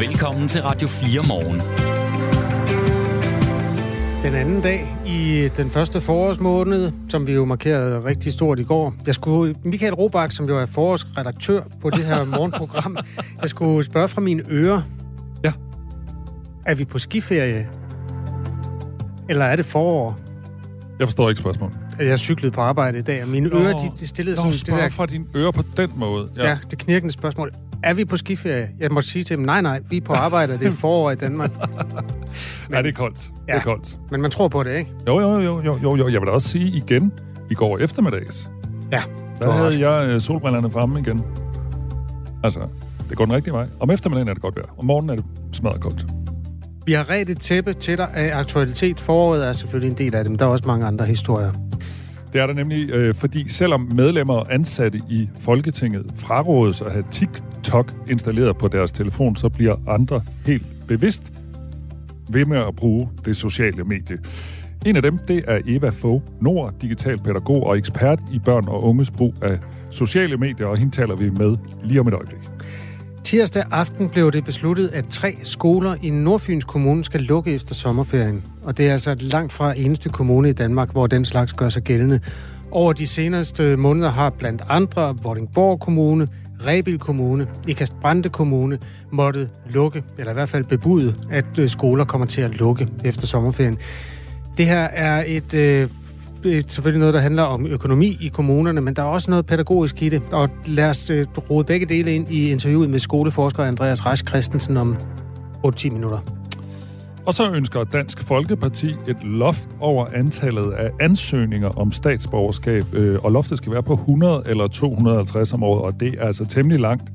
Velkommen til Radio 4 morgen. Den anden dag i den første forårsmåned, som vi jo markerede rigtig stort i går. Jeg skulle, Michael Robach, som jo er forårsredaktør på det her morgenprogram, jeg skulle spørge fra mine ører. Ja. Er vi på skiferie? Eller er det forår? Jeg forstår ikke spørgsmålet. Jeg cyklede på arbejde i dag, og mine ører, de, de stillede Nå, sådan det der, fra dine ører på den måde. ja. ja, det knirkende spørgsmål. Er vi på skiferie? Jeg måtte sige til dem, nej, nej, vi er på arbejde, og det er forår i Danmark. ja, det er koldt. Ja. Det er koldt. Men man tror på det, ikke? Jo, jo, jo, jo, jo, jo. Jeg vil da også sige igen, i går eftermiddags, Ja. der havde jeg øh, solbrillerne fremme igen. Altså, det går den rigtige vej. Om eftermiddagen er det godt vejr. Om morgenen er det smadret koldt. Vi har ret et tæppe til dig af aktualitet. Foråret er selvfølgelig en del af det, men der er også mange andre historier. Det er der nemlig, øh, fordi selvom medlemmer og ansatte i Folketinget frarådes at have TikTok installeret på deres telefon, så bliver andre helt bevidst ved med at bruge det sociale medie. En af dem, det er Eva Fogh Nord, digital pædagog og ekspert i børn og unges brug af sociale medier, og hende taler vi med lige om et øjeblik. Tirsdag aften blev det besluttet, at tre skoler i Nordfyns Kommune skal lukke efter sommerferien. Og det er altså langt fra eneste kommune i Danmark, hvor den slags gør sig gældende. Over de seneste måneder har blandt andre Vordingborg Kommune, Rebil Kommune, Ikast Brande Kommune måtte lukke, eller i hvert fald bebude, at øh, skoler kommer til at lukke efter sommerferien. Det her er et øh, selvfølgelig noget, der handler om økonomi i kommunerne, men der er også noget pædagogisk i det. Og lad os øh, rode begge dele ind i interviewet med skoleforsker Andreas Rasch Christensen om 8-10 minutter. Og så ønsker Dansk Folkeparti et loft over antallet af ansøgninger om statsborgerskab, øh, og loftet skal være på 100 eller 250 om året, og det er altså temmelig langt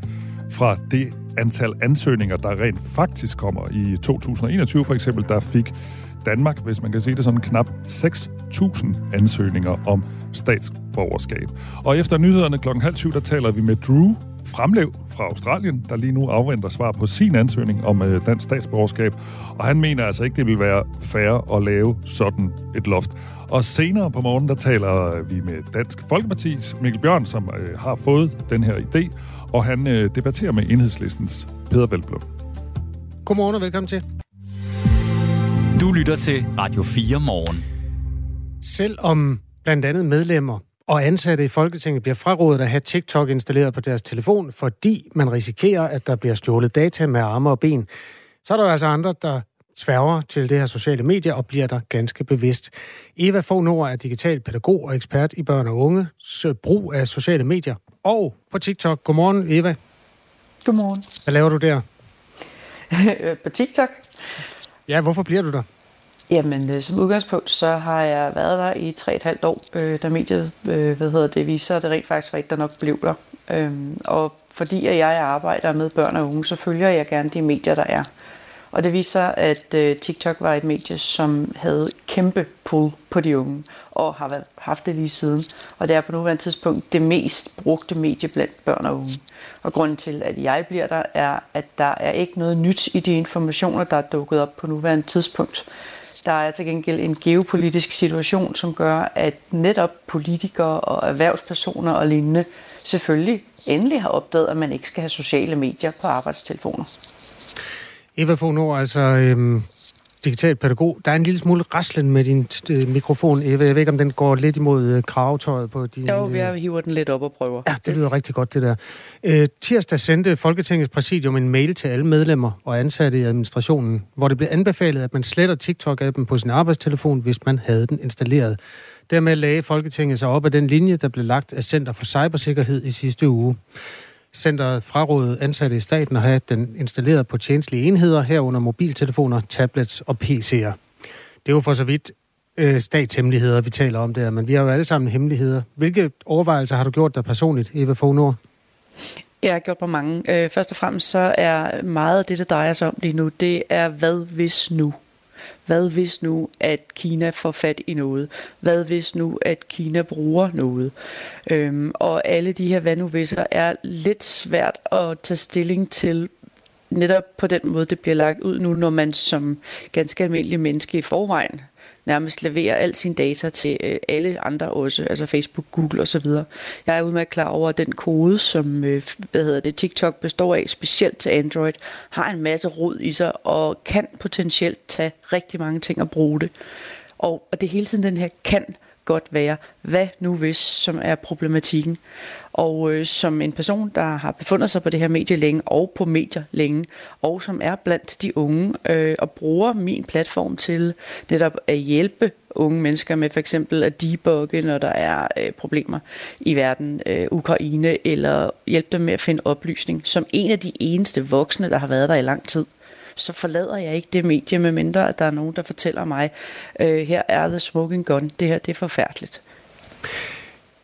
fra det antal ansøgninger, der rent faktisk kommer. I 2021 for eksempel, der fik Danmark, hvis man kan sige det sådan, knap 6.000 ansøgninger om statsborgerskab. Og efter nyhederne klokken halv syv, der taler vi med Drew Fremlev fra Australien, der lige nu afventer svar på sin ansøgning om øh, dansk statsborgerskab. Og han mener altså ikke, det vil være fair at lave sådan et loft. Og senere på morgenen, der taler vi med Dansk Folkepartis Mikkel Bjørn, som øh, har fået den her idé, og han øh, debatterer med enhedslistens Peter Velblom. Godmorgen og velkommen til. Du lytter til Radio 4 morgen. Selvom blandt andet medlemmer og ansatte i Folketinget bliver frarådet at have TikTok installeret på deres telefon, fordi man risikerer, at der bliver stjålet data med arme og ben, så er der altså andre, der sværger til det her sociale medier og bliver der ganske bevidst. Eva Fogh Nord er digital pædagog og ekspert i børn og unge brug af sociale medier og på TikTok. Godmorgen, Eva. Godmorgen. Hvad laver du der? på TikTok? Ja, hvorfor bliver du der? Jamen, øh, som udgangspunkt, så har jeg været der i 3,5 år, øh, da mediet, øh, hvad hedder det, viser, at det rent faktisk var der nok blev der. Øh, og fordi at jeg arbejder med børn og unge, så følger jeg gerne de medier, der er. Og det viser, at øh, TikTok var et medie, som havde kæmpe pull på de unge, og har været, haft det lige siden. Og det er på nuværende tidspunkt det mest brugte medie blandt børn og unge. Og grunden til, at jeg bliver der, er, at der er ikke noget nyt i de informationer, der er dukket op på nuværende tidspunkt. Der er til gengæld en geopolitisk situation, som gør, at netop politikere og erhvervspersoner og lignende selvfølgelig endelig har opdaget, at man ikke skal have sociale medier på arbejdstelefoner. Eva Fogh altså øhm, digital pædagog. Der er en lille smule raslen med din øh, mikrofon, Eva. Jeg ved ikke, om den går lidt imod øh, kravetøjet på din... Jo, vi hiver den lidt op og prøver. Ja, det lyder rigtig godt, det der. Øh, tirsdag sendte Folketingets præsidium en mail til alle medlemmer og ansatte i administrationen, hvor det blev anbefalet, at man sletter TikTok-appen på sin arbejdstelefon, hvis man havde den installeret. Dermed lagde Folketinget sig op af den linje, der blev lagt af Center for Cybersikkerhed i sidste uge. Centeret frarådet ansatte i staten at have den installeret på tjenestlige enheder, herunder mobiltelefoner, tablets og PC'er. Det er jo for så vidt øh, statshemmeligheder, vi taler om der, men vi har jo alle sammen hemmeligheder. Hvilke overvejelser har du gjort dig personligt, Eva Fogh Nord? Jeg har gjort på mange. Øh, først og fremmest så er meget af det, det drejer sig om lige nu, det er hvad hvis nu? Hvad hvis nu, at Kina får fat i noget? Hvad hvis nu, at Kina bruger noget? Øhm, og alle de her hvad nu visser er lidt svært at tage stilling til netop på den måde, det bliver lagt ud nu, når man som ganske almindelig menneske i forvejen nærmest leverer al sin data til øh, alle andre også, altså Facebook, Google osv. Jeg er udmærket klar over, at den kode, som øh, hvad hedder det, TikTok består af, specielt til Android, har en masse rod i sig og kan potentielt tage rigtig mange ting og bruge det. Og, og det er hele tiden den her kan godt være, hvad nu hvis, som er problematikken. Og øh, som en person, der har befundet sig på det her medie længe, og på medier længe, og som er blandt de unge, øh, og bruger min platform til netop at hjælpe unge mennesker med for eksempel at debugge, når der er øh, problemer i verden, øh, Ukraine, eller hjælpe dem med at finde oplysning, som en af de eneste voksne, der har været der i lang tid så forlader jeg ikke det medie, medmindre at der er nogen, der fortæller mig, øh, her er The Smoking Gun, det her det er forfærdeligt.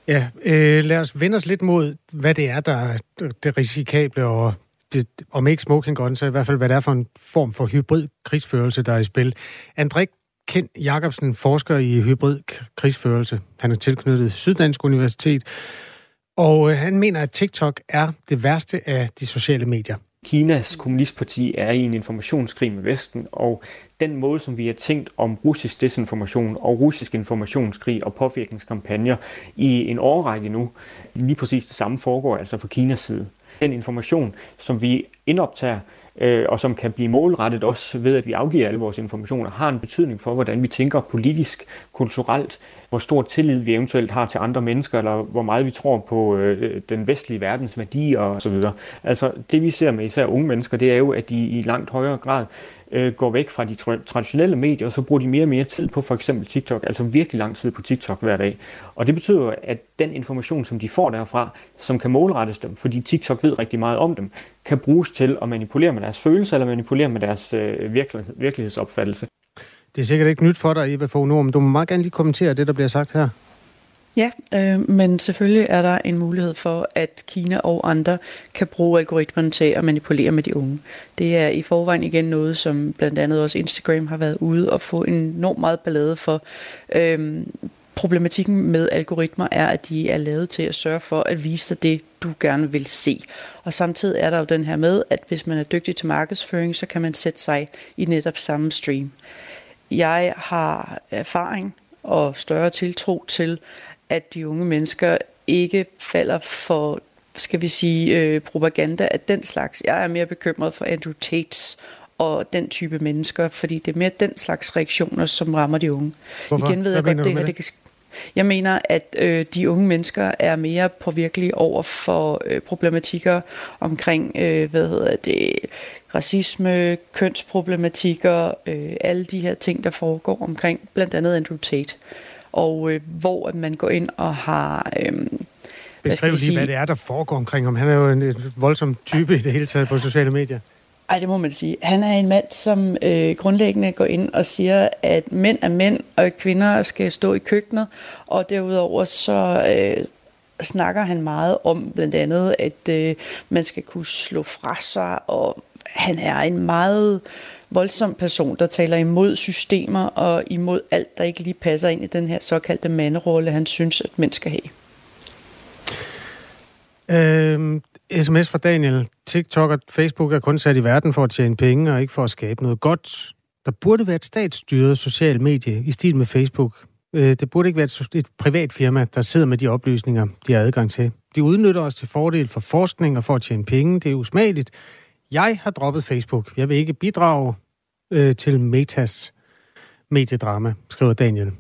Ja, øh, lad os vende os lidt mod, hvad det er, der er det risikable, og det, om ikke smoking gun, så i hvert fald, hvad det er for en form for hybrid krigsførelse, der er i spil. Andrik Kent Jacobsen, forsker i hybrid krigsførelse. Han er tilknyttet Syddansk Universitet, og øh, han mener, at TikTok er det værste af de sociale medier. Kinas kommunistparti er i en informationskrig med Vesten, og den måde, som vi har tænkt om russisk desinformation og russisk informationskrig og påvirkningskampagner i en årrække nu, lige præcis det samme foregår altså fra Kinas side. Den information, som vi indoptager, øh, og som kan blive målrettet også ved, at vi afgiver alle vores informationer, har en betydning for, hvordan vi tænker politisk, kulturelt, hvor stor tillid vi eventuelt har til andre mennesker, eller hvor meget vi tror på øh, den vestlige verdens værdier osv. Altså det vi ser med især unge mennesker, det er jo, at de i langt højere grad øh, går væk fra de tra- traditionelle medier, og så bruger de mere og mere tid på for eksempel TikTok, altså virkelig lang tid på TikTok hver dag. Og det betyder, at den information, som de får derfra, som kan målrettes dem, fordi TikTok ved rigtig meget om dem, kan bruges til at manipulere med deres følelser eller manipulere med deres øh, virkelighedsopfattelse. Det er sikkert ikke nyt for dig, Eva Fogh Norm. du må meget gerne lige kommentere det, der bliver sagt her. Ja, øh, men selvfølgelig er der en mulighed for, at Kina og andre kan bruge algoritmerne til at manipulere med de unge. Det er i forvejen igen noget, som blandt andet også Instagram har været ude og få enormt meget ballade for. Øh, problematikken med algoritmer er, at de er lavet til at sørge for at vise dig det, du gerne vil se. Og samtidig er der jo den her med, at hvis man er dygtig til markedsføring, så kan man sætte sig i netop samme stream. Jeg har erfaring og større tiltro til, at de unge mennesker ikke falder for skal vi sige, øh, propaganda af den slags. Jeg er mere bekymret for Andrew Tates og den type mennesker, fordi det er mere den slags reaktioner, som rammer de unge. Hvorfor? Igen ved jeg godt, det her det kan jeg mener, at øh, de unge mennesker er mere påvirkelige over for øh, problematikker omkring, øh, hvad hedder det, racisme, kønsproblematikker, øh, alle de her ting, der foregår omkring blandt andet Andrew Tate. Og øh, hvor man går ind og har... Øh, Beskriv lige, sige? hvad det er, der foregår omkring ham. Han er jo en voldsom type i det hele taget på sociale medier. Ej, det må man sige. Han er en mand, som øh, grundlæggende går ind og siger, at mænd er mænd, og kvinder skal stå i køkkenet. Og derudover så øh, snakker han meget om blandt andet, at øh, man skal kunne slå fra sig, og han er en meget voldsom person, der taler imod systemer og imod alt, der ikke lige passer ind i den her såkaldte manderolle, han synes, at mænd skal have. Øhm, sms fra Daniel. TikTok og Facebook er kun sat i verden for at tjene penge og ikke for at skabe noget godt. Der burde være et statsstyret social medie i stil med Facebook. Øh, det burde ikke være et, et privat firma, der sidder med de oplysninger, de har adgang til. De udnytter os til fordel for forskning og for at tjene penge. Det er usmageligt. Jeg har droppet Facebook. Jeg vil ikke bidrage øh, til Metas mediedrama, skriver Daniel.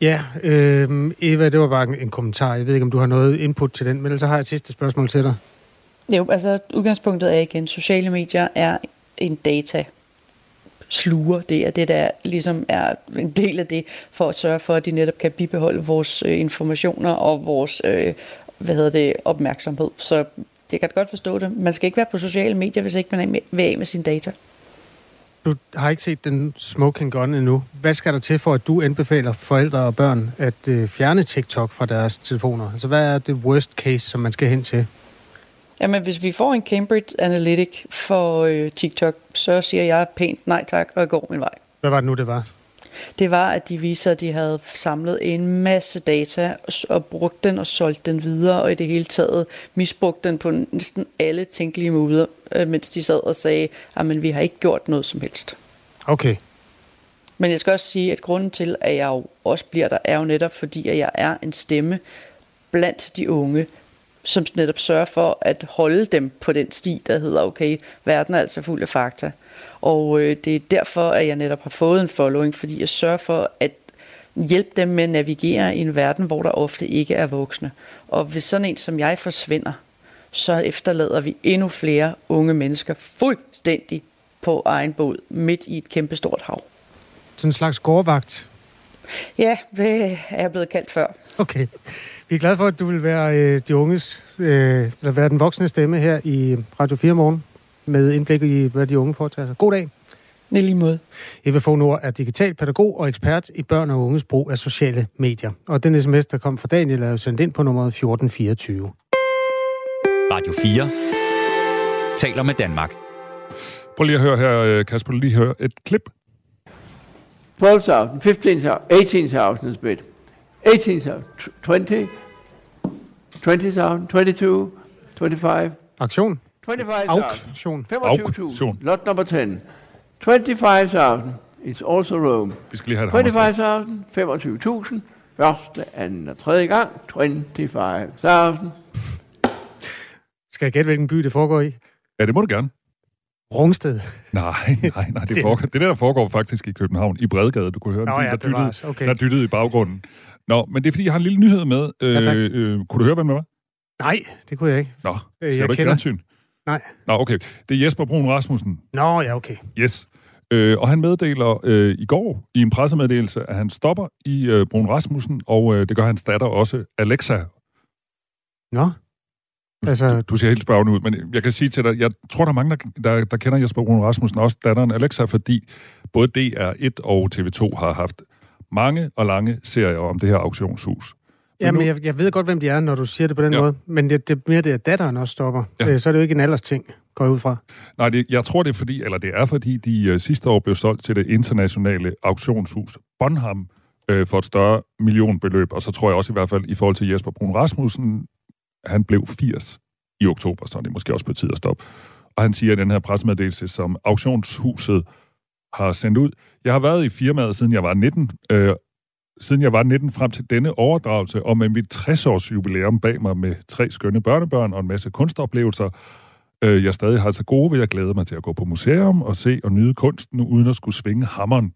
Ja, øh, Eva, det var bare en, en kommentar. Jeg ved ikke, om du har noget input til den, men ellers har jeg et sidste spørgsmål til dig. Jo, altså udgangspunktet er igen, sociale medier er en data sluger. Det er det, der ligesom er en del af det, for at sørge for, at de netop kan bibeholde vores øh, informationer og vores øh, hvad hedder det, opmærksomhed. Så det kan godt forstå det. Man skal ikke være på sociale medier, hvis ikke man vil af med sine data. Du har ikke set den smoking gun endnu. Hvad skal der til for, at du anbefaler forældre og børn at øh, fjerne TikTok fra deres telefoner? Altså, hvad er det worst case, som man skal hen til? Jamen, hvis vi får en Cambridge Analytic for øh, TikTok, så siger jeg pænt nej tak, og går min vej. Hvad var det nu, det var? Det var, at de viser, at de havde samlet en masse data og brugt den og solgt den videre, og i det hele taget misbrugt den på næsten alle tænkelige måder, øh, mens de sad og sagde, at vi har ikke gjort noget som helst. Okay. Men Men jeg skal også sige, at grunden til, at jeg jo også bliver der, er jo netop fordi, at jeg er en stemme blandt de unge, som netop sørger for at holde dem på den sti, der hedder, okay, verden er altså fuld af fakta. Og øh, det er derfor, at jeg netop har fået en following, fordi jeg sørger for at hjælpe dem med at navigere i en verden, hvor der ofte ikke er voksne. Og hvis sådan en som jeg forsvinder, så efterlader vi endnu flere unge mennesker fuldstændig på egen båd, midt i et kæmpestort hav. Sådan en slags gårdvagt? Ja, det er jeg blevet kaldt før. Okay. Vi er glade for, at du vil være øh, de unges, øh, eller være den voksne stemme her i Radio 4 morgen, med indblik i, hvad de unge foretager sig. God dag. I lige måde. Eva Fognor er digital pædagog og ekspert i børn og unges brug af sociale medier. Og den sms, der kom fra Daniel, er jo sendt ind på nummeret 1424. Radio 4 taler med Danmark. Prøv lige at høre her, øh, Kasper, lige høre et klip. 12,000, 15,000, 18,000 is bid. 18,000, 20, 20,000, 22, 25. Aktion. 25,000. Auktion. 25,000. Lot number 10. 25,000 is also room. Vi skal lige have det 25,000, 25,000. Første, anden og tredje gang. 25,000. Skal jeg gætte, hvilken by det foregår i? Ja, det må du gerne. Rungsted. Nej, nej, nej. Det, foregår, det der, der foregår faktisk i København, i Bredgade. Du kunne høre, Nå, en bil, ja, der, bevares. dyttede, Okay. der dyttede i baggrunden. Nå, men det er, fordi jeg har en lille nyhed med. Øh, tak. øh, kunne du høre, hvem det var? Nej, det kunne jeg ikke. Nå, Øh, ser jeg du ikke fjernsyn? Nej. Nå, okay. Det er Jesper Brun Rasmussen. Nå, ja, okay. Yes. Øh, og han meddeler øh, i går i en pressemeddelelse, at han stopper i øh, Brun Rasmussen, og øh, det gør hans datter også, Alexa. Nå. Altså, Du, du ser helt spørgende ud, men jeg kan sige til dig, jeg tror, der er mange, der, der, der kender Jesper Brun Rasmussen, også datteren Alexa, fordi både DR1 og TV2 har haft mange og lange serier om det her auktionshus. jamen, nu- jeg, jeg ved godt, hvem de er, når du siger det på den Ja. måde. Men det, det er mere det, at datteren også stopper. Ja. Øh, Så er det jo ikke en alders ting, går jeg ud fra. Nej, det, jeg tror, det er fordi, eller det er fordi, de øh, sidste år blev solgt til det internationale auktionshus Bonham øh, for et større millionbeløb, og så tror jeg også i hvert fald i forhold til Jesper Brun Rasmussen, han blev 80 i oktober, så det er måske også på tid at stoppe. Og han siger i den her pressemeddelelse, som auktionshuset har sendt ud, jeg har været i firmaet, siden jeg var 19, øh, siden jeg var 19 frem til denne overdragelse, og med mit 60-års jubilæum bag mig med tre skønne børnebørn og en masse kunstoplevelser, øh, jeg stadig har så gode, vil jeg glæde mig til at gå på museum og se og nyde kunsten, uden at skulle svinge hammeren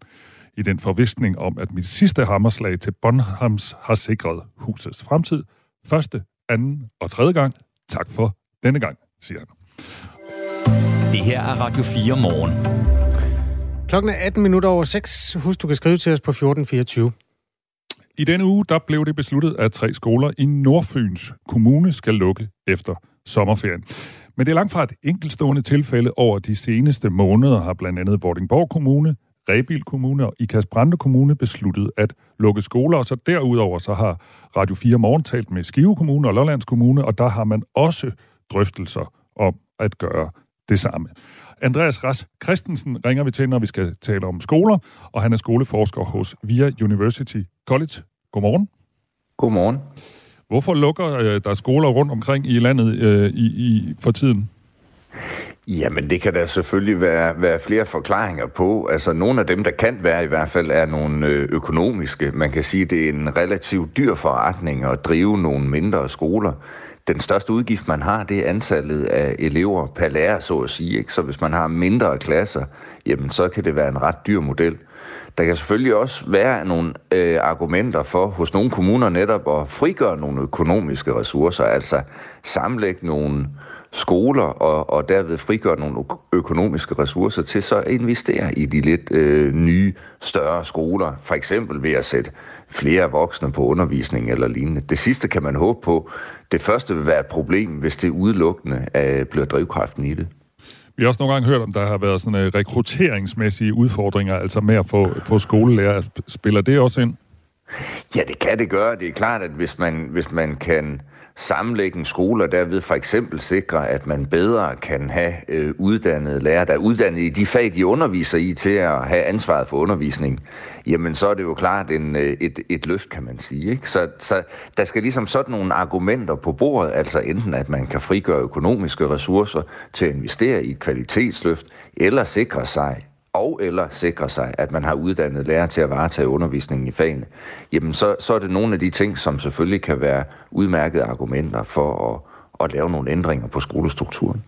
i den forvisning om, at mit sidste hammerslag til Bonhams har sikret husets fremtid. Første, anden og tredje gang. Tak for denne gang, siger han. Det her er Radio 4 morgen. Klokken er 18 minutter over 6. Husk, du kan skrive til os på 1424. I denne uge, der blev det besluttet, at tre skoler i Nordfyns Kommune skal lukke efter sommerferien. Men det er langt fra et enkeltstående tilfælde over de seneste måneder, har blandt andet Vordingborg Kommune, Rebil Kommune og Ikas Brande Kommune besluttet at lukke skoler, og så derudover så har Radio 4 Morgen talt med Skive Kommune og Lollands Kommune, og der har man også drøftelser om at gøre det samme. Andreas Ras Christensen ringer vi til, når vi skal tale om skoler, og han er skoleforsker hos VIA University College. Godmorgen. Godmorgen. Hvorfor lukker øh, der skoler rundt omkring i landet øh, i, i, for tiden? Jamen, det kan der selvfølgelig være, være flere forklaringer på. Altså, nogle af dem, der kan være i hvert fald, er nogle øh, økonomiske. Man kan sige, det er en relativt dyr forretning at drive nogle mindre skoler. Den største udgift, man har, det er antallet af elever per lærer, så at sige. Ikke? Så hvis man har mindre klasser, jamen, så kan det være en ret dyr model. Der kan selvfølgelig også være nogle øh, argumenter for hos nogle kommuner netop at frigøre nogle økonomiske ressourcer, altså sammenlægge nogle skoler og, og derved frigøre nogle økonomiske ressourcer til så at investere i de lidt øh, nye, større skoler. For eksempel ved at sætte flere voksne på undervisning eller lignende. Det sidste kan man håbe på. Det første vil være et problem, hvis det udelukkende øh, bliver drivkraften i det. Vi har også nogle gange hørt, om der har været sådan øh, rekrutteringsmæssige udfordringer, altså med at få, få skolelærer. Spiller det også ind? Ja, det kan det gøre. Det er klart, at hvis man, hvis man kan sammenlægge en skole, og derved for eksempel sikre, at man bedre kan have øh, uddannede lærere, der er uddannet i de fag, de underviser i, til at have ansvaret for undervisning, jamen så er det jo klart en, øh, et, et løft, kan man sige. Ikke? Så, så der skal ligesom sådan nogle argumenter på bordet, altså enten at man kan frigøre økonomiske ressourcer til at investere i et kvalitetsløft, eller sikre sig og eller sikre sig, at man har uddannet lærer til at varetage undervisningen i fagene, jamen så, så er det nogle af de ting, som selvfølgelig kan være udmærkede argumenter for at, at lave nogle ændringer på skolestrukturen.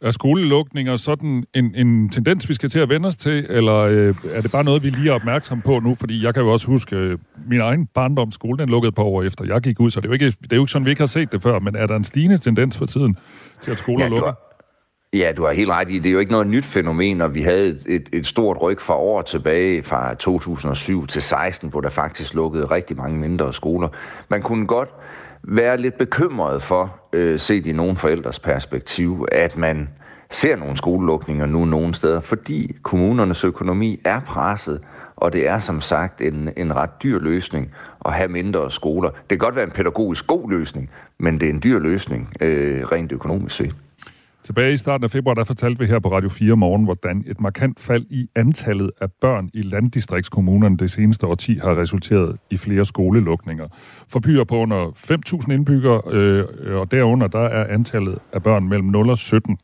Er skolelukninger sådan en, en tendens, vi skal til at vende os til, eller øh, er det bare noget, vi lige er opmærksom på nu? Fordi jeg kan jo også huske, øh, min egen barndomsskole, den lukkede på år efter jeg gik ud, så det er, jo ikke, det er jo ikke sådan, vi ikke har set det før, men er der en stigende tendens for tiden til, at skoler ja, lukker? Ja, du har helt ret i. Det er jo ikke noget nyt fænomen, og vi havde et, et, et stort ryg fra år tilbage, fra 2007 til 16, hvor der faktisk lukkede rigtig mange mindre skoler. Man kunne godt være lidt bekymret for, øh, set i nogle forældres perspektiv, at man ser nogle skolelukninger nu nogle steder, fordi kommunernes økonomi er presset, og det er som sagt en, en ret dyr løsning at have mindre skoler. Det kan godt være en pædagogisk god løsning, men det er en dyr løsning øh, rent økonomisk set. Tilbage i starten af februar, der fortalte vi her på Radio 4 morgen, hvordan et markant fald i antallet af børn i landdistriktskommunerne det seneste årti har resulteret i flere skolelukninger. For byer på under 5.000 indbyggere, øh, og derunder der er antallet af børn mellem 0 og 17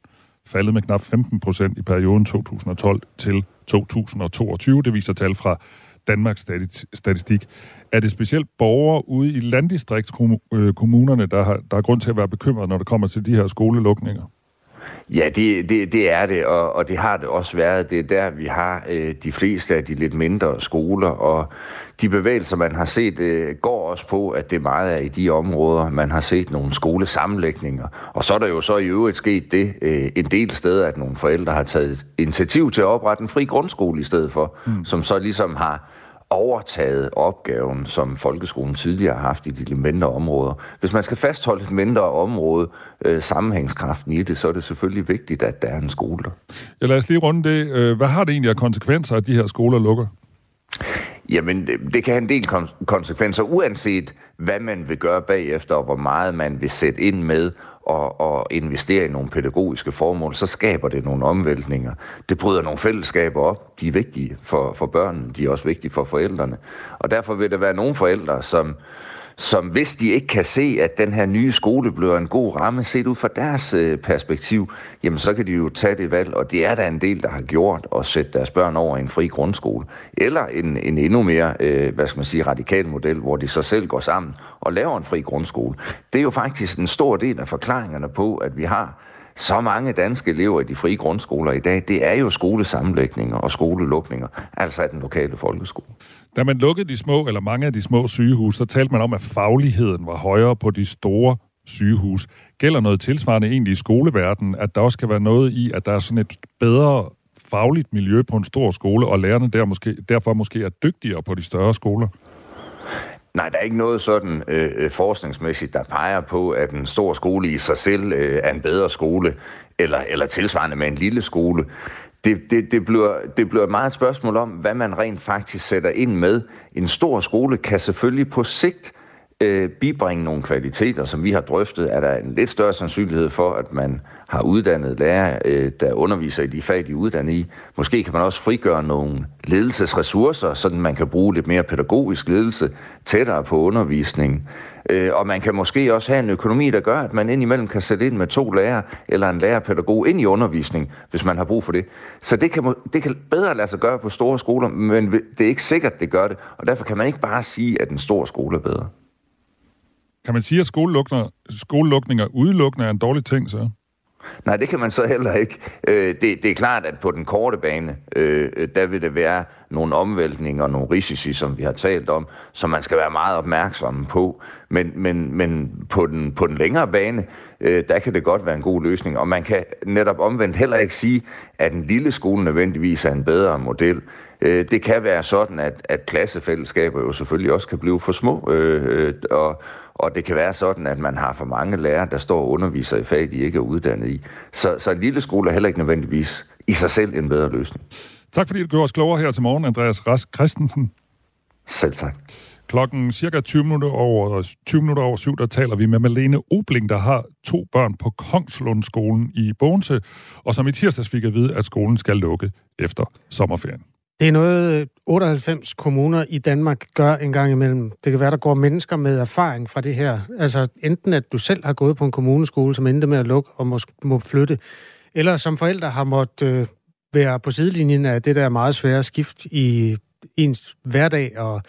faldet med knap 15 procent i perioden 2012 til 2022. Det viser tal fra Danmarks Statistik. Er det specielt borgere ude i landdistriktskommunerne, øh, der har, der er grund til at være bekymret, når det kommer til de her skolelukninger? Ja, det, det, det er det, og, og det har det også været. Det er der, vi har øh, de fleste af de lidt mindre skoler, og de bevægelser, man har set, øh, går også på, at det meget er i de områder, man har set nogle skolesammenlægninger. Og så er der jo så i øvrigt sket det øh, en del steder, at nogle forældre har taget initiativ til at oprette en fri grundskole i stedet for, mm. som så ligesom har overtaget opgaven, som folkeskolen tidligere har haft i de mindre områder. Hvis man skal fastholde et mindre område, øh, sammenhængskraften i det, så er det selvfølgelig vigtigt, at der er en skole der. Ja, lad os lige runde det. Øh, hvad har det egentlig af konsekvenser, at de her skoler lukker? Jamen, det, det kan have en del konsekvenser, uanset hvad man vil gøre bagefter, og hvor meget man vil sætte ind med og, og investere i nogle pædagogiske formål, så skaber det nogle omvæltninger. Det bryder nogle fællesskaber op. De er vigtige for, for børnene, de er også vigtige for forældrene. Og derfor vil der være nogle forældre, som, som hvis de ikke kan se, at den her nye skole bliver en god ramme, set ud fra deres øh, perspektiv, jamen så kan de jo tage det valg, og det er der en del, der har gjort, at sætte deres børn over en fri grundskole. Eller en, en endnu mere, øh, hvad skal man sige, radikal model, hvor de så selv går sammen og laver en fri grundskole. Det er jo faktisk en stor del af forklaringerne på, at vi har så mange danske elever i de frie grundskoler i dag, det er jo skolesammenlægninger og skolelukninger, altså af den lokale folkeskole. Da man lukkede de små, eller mange af de små sygehus, så talte man om, at fagligheden var højere på de store sygehus. Gælder noget tilsvarende egentlig i skoleverdenen, at der også skal være noget i, at der er sådan et bedre fagligt miljø på en stor skole, og lærerne der måske, derfor måske er dygtigere på de større skoler? Nej, der er ikke noget sådan øh, øh forskningsmæssigt, der peger på, at en stor skole i sig selv øh, er en bedre skole, eller, eller tilsvarende med en lille skole. Det, det, det, bliver, det bliver meget et spørgsmål om, hvad man rent faktisk sætter ind med. En stor skole kan selvfølgelig på sigt øh, bibringe nogle kvaliteter, som vi har drøftet, er der en lidt større sandsynlighed for, at man har uddannet lærere, øh, der underviser i de fag, de er uddannet i. Måske kan man også frigøre nogle ledelsesressourcer, så man kan bruge lidt mere pædagogisk ledelse tættere på undervisningen. Øh, og man kan måske også have en økonomi, der gør, at man indimellem kan sætte ind med to lærere eller en lærerpædagog ind i undervisning, hvis man har brug for det. Så det kan, det kan bedre lade sig gøre på store skoler, men det er ikke sikkert, det gør det. Og derfor kan man ikke bare sige, at en stor skole er bedre. Kan man sige, at skolelukninger, skolelukninger udelukkende er en dårlig ting, så? Nej, det kan man så heller ikke. Øh, det, det er klart, at på den korte bane, øh, der vil det være nogle omvæltninger og nogle risici, som vi har talt om, som man skal være meget opmærksom på. Men, men, men på, den, på den længere bane, øh, der kan det godt være en god løsning. Og man kan netop omvendt heller ikke sige, at en lille skole nødvendigvis er en bedre model. Øh, det kan være sådan, at, at klassefællesskaber jo selvfølgelig også kan blive for små, øh, øh og, og det kan være sådan, at man har for mange lærere, der står og underviser i fag, de ikke er uddannet i. Så, så en lille skole er heller ikke nødvendigvis i sig selv en bedre løsning. Tak fordi du gjorde os klogere her til morgen, Andreas Rask Christensen. Selv tak. Klokken cirka 20 minutter over, 20 minutter over syv, der taler vi med Malene Obling, der har to børn på Kongslundskolen i Bogense, og som i tirsdags fik at vide, at skolen skal lukke efter sommerferien. Det er noget, øh, 98 kommuner i Danmark gør en gang imellem. Det kan være, der går mennesker med erfaring fra det her. Altså enten at du selv har gået på en kommuneskole, som endte med at lukke og må, må flytte, eller som forældre har måttet øh, være på sidelinjen af det der meget svære skift i ens hverdag og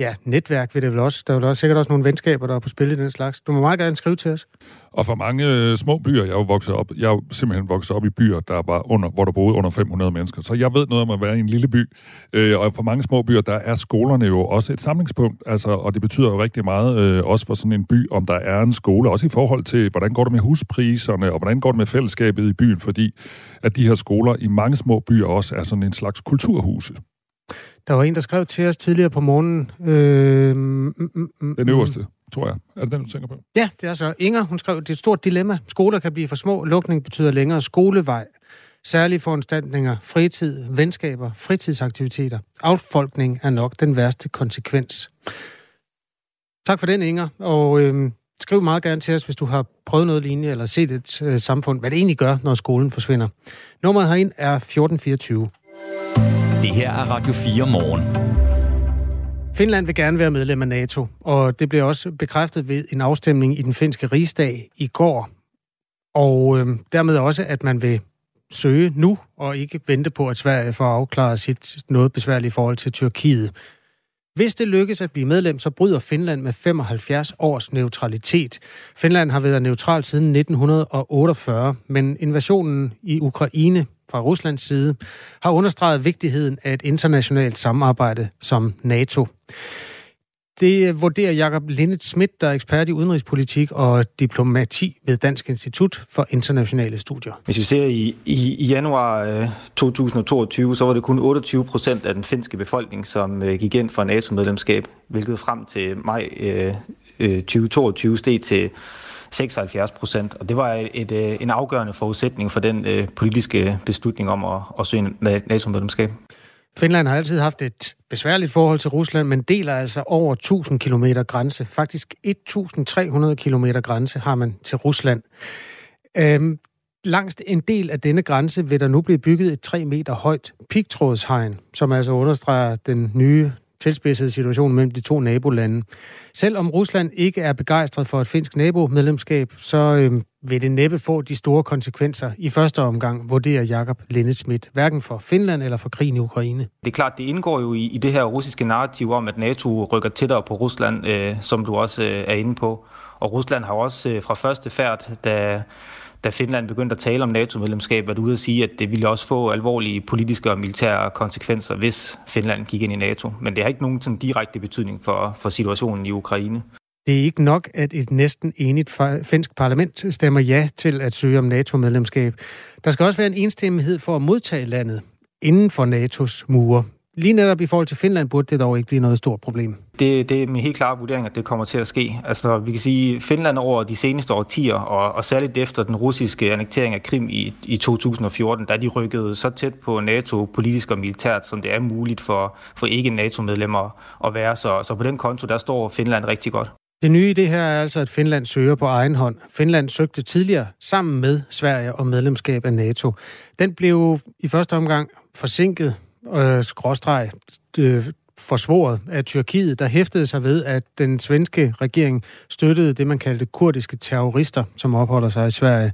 ja, netværk vil det vel også. Der er vel også sikkert også nogle venskaber, der er på spil i den slags. Du må meget gerne skrive til os. Og for mange øh, små byer, jeg er jo vokset op, jeg er jo simpelthen vokset op i byer, der var under, hvor der boede under 500 mennesker. Så jeg ved noget om at være i en lille by. Øh, og for mange små byer, der er skolerne jo også et samlingspunkt. Altså, og det betyder jo rigtig meget, øh, også for sådan en by, om der er en skole. Også i forhold til, hvordan går det med huspriserne, og hvordan går det med fællesskabet i byen. Fordi at de her skoler i mange små byer også er sådan en slags kulturhuse. Der var en, der skrev til os tidligere på morgenen. Øh, mm, mm, mm, den øverste, tror jeg. Er det den, du tænker på? Ja, det er så. Inger, hun skrev, det er et stort dilemma. Skoler kan blive for små. Lukning betyder længere skolevej. Særlige foranstaltninger, fritid, venskaber, fritidsaktiviteter. Affolkning er nok den værste konsekvens. Tak for den, Inger. Og øh, skriv meget gerne til os, hvis du har prøvet noget lignende, eller set et øh, samfund, hvad det egentlig gør, når skolen forsvinder. Nummeret herind er 1424. Det her er Radio 4 morgen. Finland vil gerne være medlem af NATO, og det blev også bekræftet ved en afstemning i den finske rigsdag i går. Og øh, dermed også, at man vil søge nu, og ikke vente på, at Sverige får afklaret sit noget besværlige forhold til Tyrkiet. Hvis det lykkes at blive medlem, så bryder Finland med 75 års neutralitet. Finland har været neutral siden 1948, men invasionen i Ukraine fra Ruslands side har understreget vigtigheden af et internationalt samarbejde som NATO. Det vurderer Jakob Lindet Schmidt, der er ekspert i udenrigspolitik og diplomati ved Dansk Institut for Internationale Studier. Hvis vi ser i, i, i januar øh, 2022, så var det kun 28 procent af den finske befolkning, som øh, gik ind for NATO-medlemskab, hvilket frem til maj øh, øh 2022 steg til 76 procent. Og det var et, øh, en afgørende forudsætning for den øh, politiske beslutning om at, at søge NATO-medlemskab. Finland har altid haft et besværligt forhold til Rusland, men deler altså over 1000 km grænse. Faktisk 1300 km grænse har man til Rusland. Øhm, langs en del af denne grænse vil der nu blive bygget et 3 meter højt pigtrådshegn, som altså understreger den nye tilspidsede situation mellem de to nabolande. Selvom Rusland ikke er begejstret for et finsk nabomedlemskab, så øh, vil det næppe få de store konsekvenser i første omgang, vurderer Jakob Lindesmith, hverken for Finland eller for krigen i Ukraine. Det er klart, det indgår jo i, i det her russiske narrativ om, at NATO rykker tættere på Rusland, øh, som du også øh, er inde på. Og Rusland har også øh, fra første færd, da da Finland begyndte at tale om NATO-medlemskab, var du ude at sige, at det ville også få alvorlige politiske og militære konsekvenser, hvis Finland gik ind i NATO. Men det har ikke nogen sådan direkte betydning for, for situationen i Ukraine. Det er ikke nok, at et næsten enigt finsk parlament stemmer ja til at søge om NATO-medlemskab. Der skal også være en enstemmighed for at modtage landet inden for NATO's mure. Lige netop i forhold til Finland burde det dog ikke blive noget stort problem. Det, det er min helt klare vurdering, at det kommer til at ske. Altså, vi kan sige, at Finland over de seneste årtier, og, og særligt efter den russiske annektering af Krim i, i 2014, der de rykket så tæt på NATO politisk og militært, som det er muligt for, for ikke-NATO-medlemmer at være. Så, så på den konto, der står Finland rigtig godt. Det nye i det her er altså, at Finland søger på egen hånd. Finland søgte tidligere sammen med Sverige om medlemskab af NATO. Den blev i første omgang forsinket øh, skråstreg øh, forsvoret af Tyrkiet, der hæftede sig ved, at den svenske regering støttede det, man kaldte kurdiske terrorister, som opholder sig i Sverige.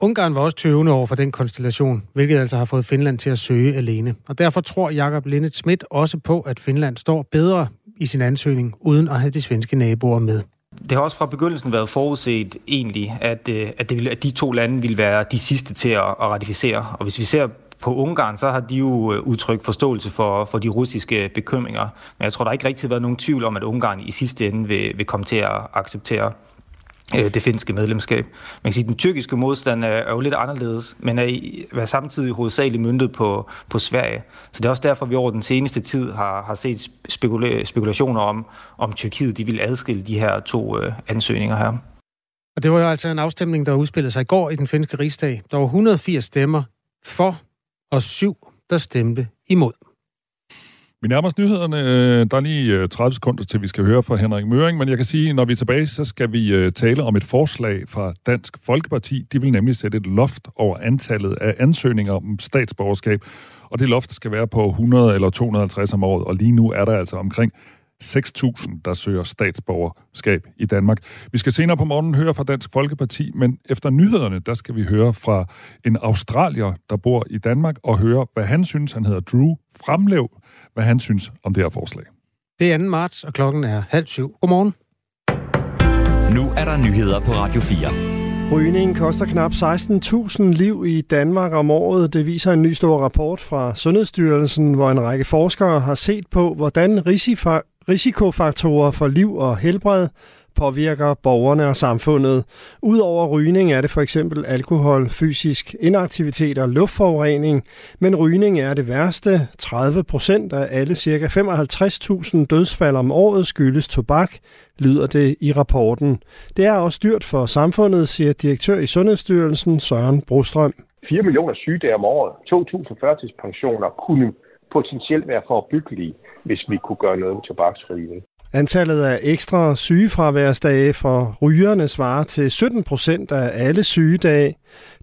Ungarn var også tøvende over for den konstellation, hvilket altså har fået Finland til at søge alene. Og derfor tror Jakob Lindet Schmidt også på, at Finland står bedre i sin ansøgning, uden at have de svenske naboer med. Det har også fra begyndelsen været forudset egentlig, at, øh, at, det at de to lande ville være de sidste til at, at ratificere. Og hvis vi ser på Ungarn, så har de jo øh, udtrykt forståelse for, for de russiske bekymringer. Men jeg tror, der ikke rigtig har været nogen tvivl om, at Ungarn i sidste ende vil, vil komme til at acceptere øh, det finske medlemskab. Man kan sige, at den tyrkiske modstand er jo lidt anderledes, men er, samtidig hovedsageligt myndet på, på Sverige. Så det er også derfor, vi over den seneste tid har, har set spekula- spekulationer om, om Tyrkiet de vil adskille de her to øh, ansøgninger her. Og det var jo altså en afstemning, der udspillede sig i går i den finske rigsdag. Der var 180 stemmer for og syv, der stemte imod. Vi nærmer os nyhederne. Øh, der er lige øh, 30 sekunder til, vi skal høre fra Henrik Møring, men jeg kan sige, at når vi er tilbage, så skal vi øh, tale om et forslag fra Dansk Folkeparti. De vil nemlig sætte et loft over antallet af ansøgninger om statsborgerskab, og det loft skal være på 100 eller 250 om året, og lige nu er der altså omkring 6.000, der søger statsborgerskab i Danmark. Vi skal senere på morgenen høre fra Dansk Folkeparti, men efter nyhederne, der skal vi høre fra en australier, der bor i Danmark, og høre, hvad han synes, han hedder Drew Fremlev, hvad han synes om det her forslag. Det er 2. marts, og klokken er halv syv. Godmorgen. Nu er der nyheder på Radio 4. Rygning koster knap 16.000 liv i Danmark om året. Det viser en ny stor rapport fra Sundhedsstyrelsen, hvor en række forskere har set på, hvordan risikofaktorer for liv og helbred påvirker borgerne og samfundet. Udover rygning er det for eksempel alkohol, fysisk inaktivitet og luftforurening, men rygning er det værste. 30 procent af alle ca. 55.000 dødsfald om året skyldes tobak, lyder det i rapporten. Det er også dyrt for samfundet, siger direktør i Sundhedsstyrelsen Søren Brostrøm. 4 millioner sygedage om året, 2.000 førtidspensioner kunne potentielt være forebyggelige, hvis vi kunne gøre noget med tobaksrygning. Antallet af ekstra sygefraværsdage for rygerne svarer til 17 procent af alle sygedage.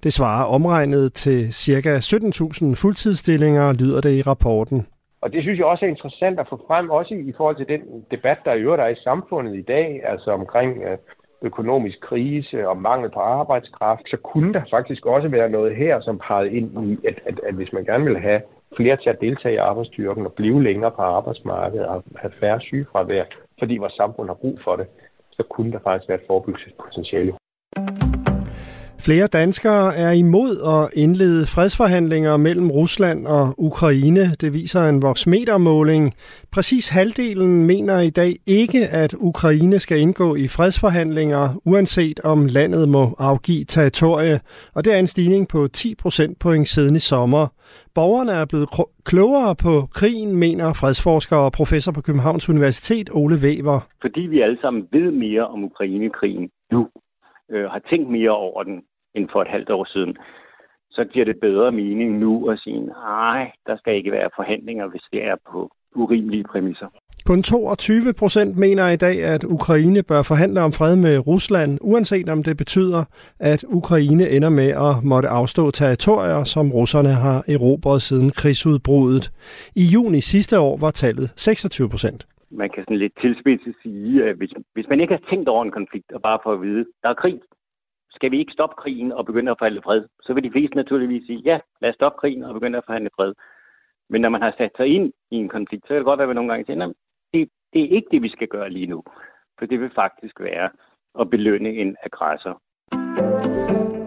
Det svarer omregnet til ca. 17.000 fuldtidsstillinger, lyder det i rapporten. Og det synes jeg også er interessant at få frem, også i forhold til den debat, der i øvrigt er i samfundet i dag, altså omkring øh, økonomisk krise og mangel på arbejdskraft, så kunne der faktisk også være noget her, som pegede ind i, at, at, at hvis man gerne vil have flere til at deltage i arbejdsstyrken og blive længere på arbejdsmarkedet og have færre sygefravær, fordi vores samfund har brug for det, så kunne der faktisk være et forebyggelsespotentiale. Flere danskere er imod at indlede fredsforhandlinger mellem Rusland og Ukraine. Det viser en voksmetermåling. Præcis halvdelen mener i dag ikke, at Ukraine skal indgå i fredsforhandlinger, uanset om landet må afgive territorie. Og det er en stigning på 10 procentpoint siden i sommer. Borgerne er blevet klogere på krigen, mener fredsforsker og professor på Københavns Universitet, Ole Weber. Fordi vi alle sammen ved mere om Ukraine-krigen nu, øh, har tænkt mere over den, end for et halvt år siden, så giver det bedre mening nu at sige, nej, der skal ikke være forhandlinger, hvis det er på urimelige præmisser. Kun 22 procent mener i dag, at Ukraine bør forhandle om fred med Rusland, uanset om det betyder, at Ukraine ender med at måtte afstå territorier, som russerne har erobret siden krigsudbruddet. I juni sidste år var tallet 26 procent. Man kan sådan lidt tilspidse sige, at hvis, hvis man ikke har tænkt over en konflikt og bare får at vide, der er krig, skal vi ikke stoppe krigen og begynde at forhandle fred? Så vil de fleste naturligvis sige, ja, lad os stoppe krigen og begynde at forhandle fred. Men når man har sat sig ind i en konflikt, så kan det godt være, at man nogle gange siger, det, det er ikke det, vi skal gøre lige nu. For det vil faktisk være at belønne en aggressor.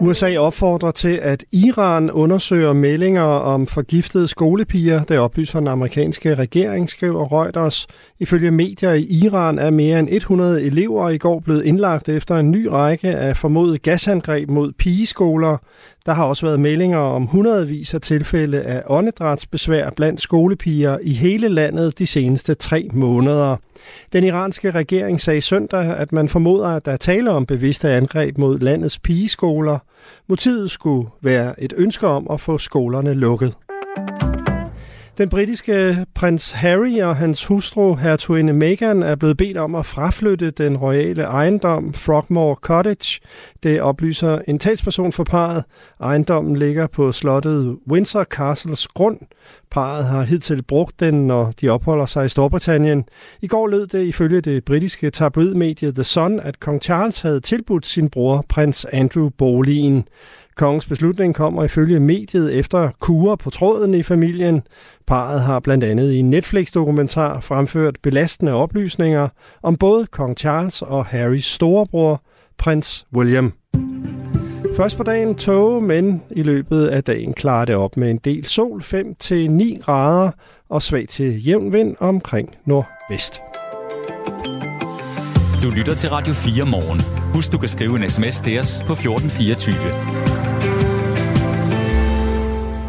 USA opfordrer til, at Iran undersøger meldinger om forgiftede skolepiger. Det oplyser den amerikanske regering, skriver Reuters. Ifølge medier i Iran er mere end 100 elever i går blevet indlagt efter en ny række af formodet gasangreb mod pigeskoler. Der har også været meldinger om hundredvis af tilfælde af åndedrætsbesvær blandt skolepiger i hele landet de seneste tre måneder. Den iranske regering sagde søndag, at man formoder, at der er tale om bevidste angreb mod landets pigeskoler. Motivet skulle være et ønske om at få skolerne lukket. Den britiske prins Harry og hans hustru, hertuginde Meghan, er blevet bedt om at fraflytte den royale ejendom Frogmore Cottage. Det oplyser en talsperson for parret. Ejendommen ligger på slottet Windsor Castles grund. Parret har hidtil brugt den, når de opholder sig i Storbritannien. I går lød det ifølge det britiske tabloidmedie The Sun, at kong Charles havde tilbudt sin bror, prins Andrew, boligen. Kongens beslutning kommer ifølge mediet efter kurer på tråden i familien. Paret har blandt andet i en Netflix-dokumentar fremført belastende oplysninger om både kong Charles og Harrys storebror, prins William. Først på dagen tåge, men i løbet af dagen klarer det op med en del sol, 5-9 grader og svag til jævn vind omkring nordvest. Du lytter til Radio 4 morgen. Husk, du kan skrive en sms til os på 1424.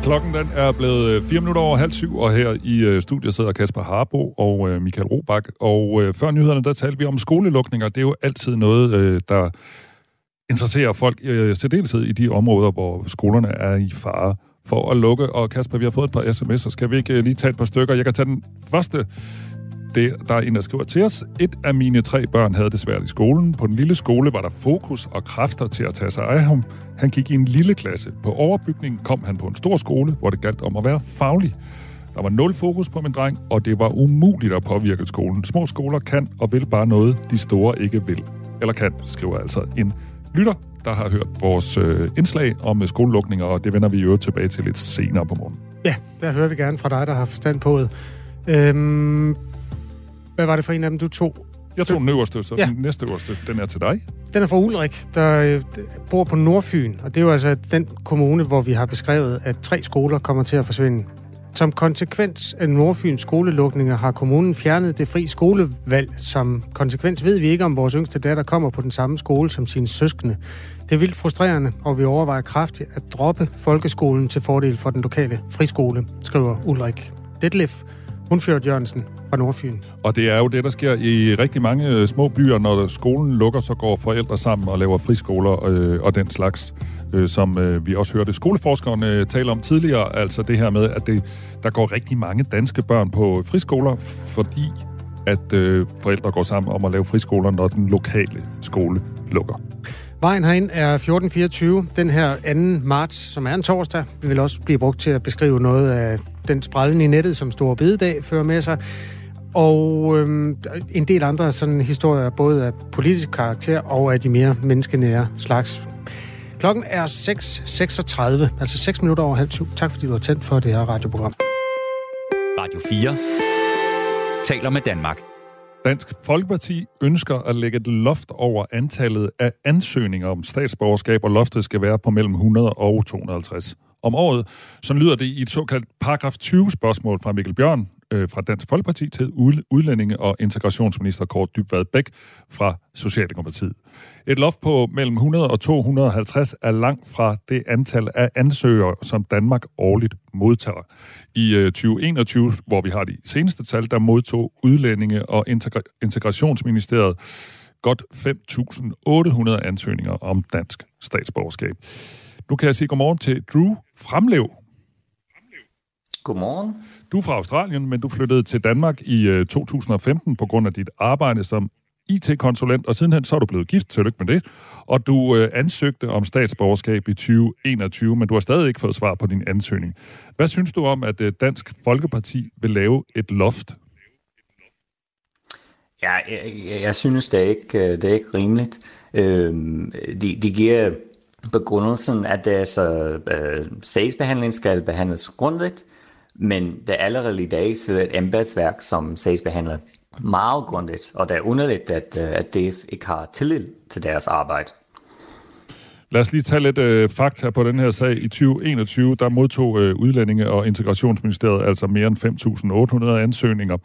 Klokken den er blevet øh, 4 minutter over halv syv, og her i øh, studiet sidder Kasper Harbo og øh, Michael Robach. Og før nyhederne, der talte vi om skolelukninger. Det er jo altid noget, der interesserer folk, i særdeleshed i de områder, hvor skolerne er i fare for at lukke. Og Kasper, vi har fået et par sms'er. Skal vi ikke lige tage et par stykker? Jeg kan tage den første det, der er en, der skriver til os. Et af mine tre børn havde det svært i skolen. På den lille skole var der fokus og kræfter til at tage sig af ham. Han gik i en lille klasse. På overbygningen kom han på en stor skole, hvor det galt om at være faglig. Der var nul fokus på min dreng, og det var umuligt at påvirke skolen. Små skoler kan og vil bare noget, de store ikke vil. Eller kan, skriver altså en lytter, der har hørt vores øh, indslag om øh, skolelukninger, og det vender vi jo tilbage til lidt senere på morgen. Ja, der hører vi gerne fra dig, der har forstand på det. Øhm, hvad var det for en af dem, du tog? Jeg tog den øverste, så ja. den næste øverste, den er til dig. Den er fra Ulrik, der øh, bor på Nordfyn, og det er jo altså den kommune, hvor vi har beskrevet, at tre skoler kommer til at forsvinde. Som konsekvens af Nordfyns skolelukninger har kommunen fjernet det fri skolevalg. Som konsekvens ved vi ikke, om vores yngste datter kommer på den samme skole som sine søskende. Det er vildt frustrerende, og vi overvejer kraftigt at droppe folkeskolen til fordel for den lokale friskole, skriver Ulrik Detlef Hundfjørd Jørgensen fra Nordfyn. Og det er jo det, der sker i rigtig mange øh, små byer. Når skolen lukker, så går forældre sammen og laver friskoler øh, og den slags øh, som øh, vi også hørte skoleforskerne øh, tale om tidligere, altså det her med, at det, der går rigtig mange danske børn på friskoler, fordi at øh, forældre går sammen om at lave friskoler, når den lokale skole lukker. Vejen herind er 1424, den her 2. marts, som er en torsdag. Vi vil også blive brugt til at beskrive noget af den sprællen i nettet, som Store Bededag fører med sig. Og øhm, en del andre sådan historier, både af politisk karakter og af de mere menneskenære slags. Klokken er 6.36, altså 6 minutter over halv syv. Tak fordi du har tændt for det her radioprogram. Radio 4 taler med Danmark. Dansk Folkeparti ønsker at lægge et loft over antallet af ansøgninger om statsborgerskab, og loftet skal være på mellem 100 og 250 om året. Så lyder det i et såkaldt paragraf 20 spørgsmål fra Mikkel Bjørn øh, fra Dansk Folkeparti til udlændinge- og integrationsminister Kort Dybvad Bæk fra Socialdemokratiet. Et loft på mellem 100 og 250 er langt fra det antal af ansøgere, som Danmark årligt modtager. I 2021, øh, hvor vi har de seneste tal, der modtog udlændinge- og integra- integrationsministeriet godt 5.800 ansøgninger om dansk statsborgerskab. Nu kan jeg sige godmorgen til Drew Fremlev. Godmorgen. Du er fra Australien, men du flyttede til Danmark i 2015 øh, på grund af dit arbejde som IT-konsulent, og sidenhen så er du blevet gift, tillykke med det, og du øh, ansøgte om statsborgerskab i 2021, men du har stadig ikke fået svar på din ansøgning. Hvad synes du om, at øh, Dansk Folkeparti vil lave et loft? Ja, jeg, jeg synes, det er ikke, øh, det er ikke rimeligt. Øh, de, de giver begrundelsen, at det er så, øh, sagsbehandling skal behandles grundigt, men det er allerede i dag så et embedsværk, som sagsbehandler meget grundigt, og det er underligt, at, øh, at DF ikke har tillid til deres arbejde. Lad os lige tage lidt øh, fakta på den her sag. I 2021, der modtog øh, Udlændinge- og Integrationsministeriet altså mere end 5.800 ansøgninger.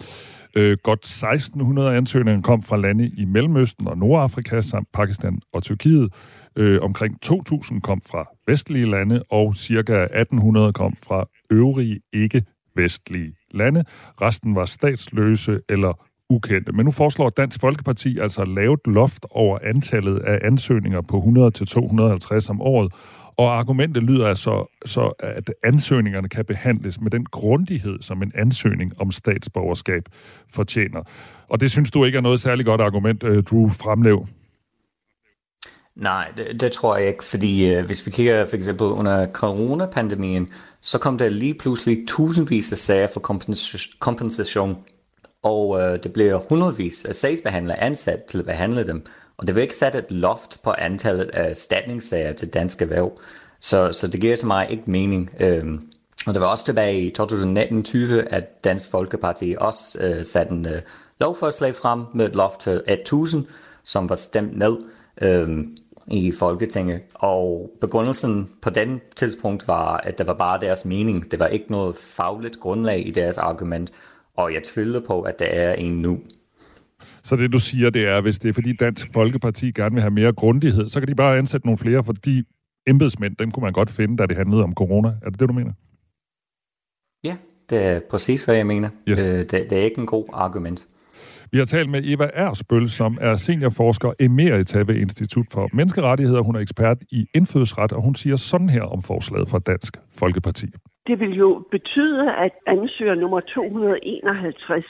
Øh, godt 1.600 ansøgninger kom fra lande i Mellemøsten og Nordafrika samt Pakistan og Tyrkiet. Øh, omkring 2.000 kom fra vestlige lande, og cirka 1.800 kom fra øvrige ikke-vestlige lande. Resten var statsløse eller ukendte. Men nu foreslår Dansk Folkeparti altså at lave et loft over antallet af ansøgninger på 100-250 om året. Og argumentet lyder altså, så, at ansøgningerne kan behandles med den grundighed, som en ansøgning om statsborgerskab fortjener. Og det synes du ikke er noget særligt godt argument, øh, du Drew Fremlev? Nej, det, det tror jeg ikke, fordi øh, hvis vi kigger for eksempel under coronapandemien, så kom der lige pludselig tusindvis af sager for kompensation og øh, det bliver hundredvis af sagsbehandlere ansat til at behandle dem, og det vil ikke sætte et loft på antallet af statningssager til danske erhverv. Så, så det giver til mig ikke mening. Øhm, og det var også tilbage i 2019-20, at Dansk Folkeparti også øh, satte en øh, lovforslag frem med et loft til 1000, som var stemt ned øh, i Folketinget. Og begrundelsen på den tidspunkt var, at det var bare deres mening. Det var ikke noget fagligt grundlag i deres argument og jeg tvivler på, at der er en nu. Så det du siger, det er, hvis det er fordi Dansk Folkeparti gerne vil have mere grundighed, så kan de bare ansætte nogle flere, fordi embedsmænd, dem kunne man godt finde, da det handlede om corona. Er det det, du mener? Ja, det er præcis, hvad jeg mener. Yes. Øh, det, det er ikke en god argument. Vi har talt med Eva Ersbøl, som er seniorforsker emerita ved Institut for Menneskerettigheder. Hun er ekspert i indfødsret, og hun siger sådan her om forslaget fra Dansk Folkeparti. Det vil jo betyde, at ansøger nummer 251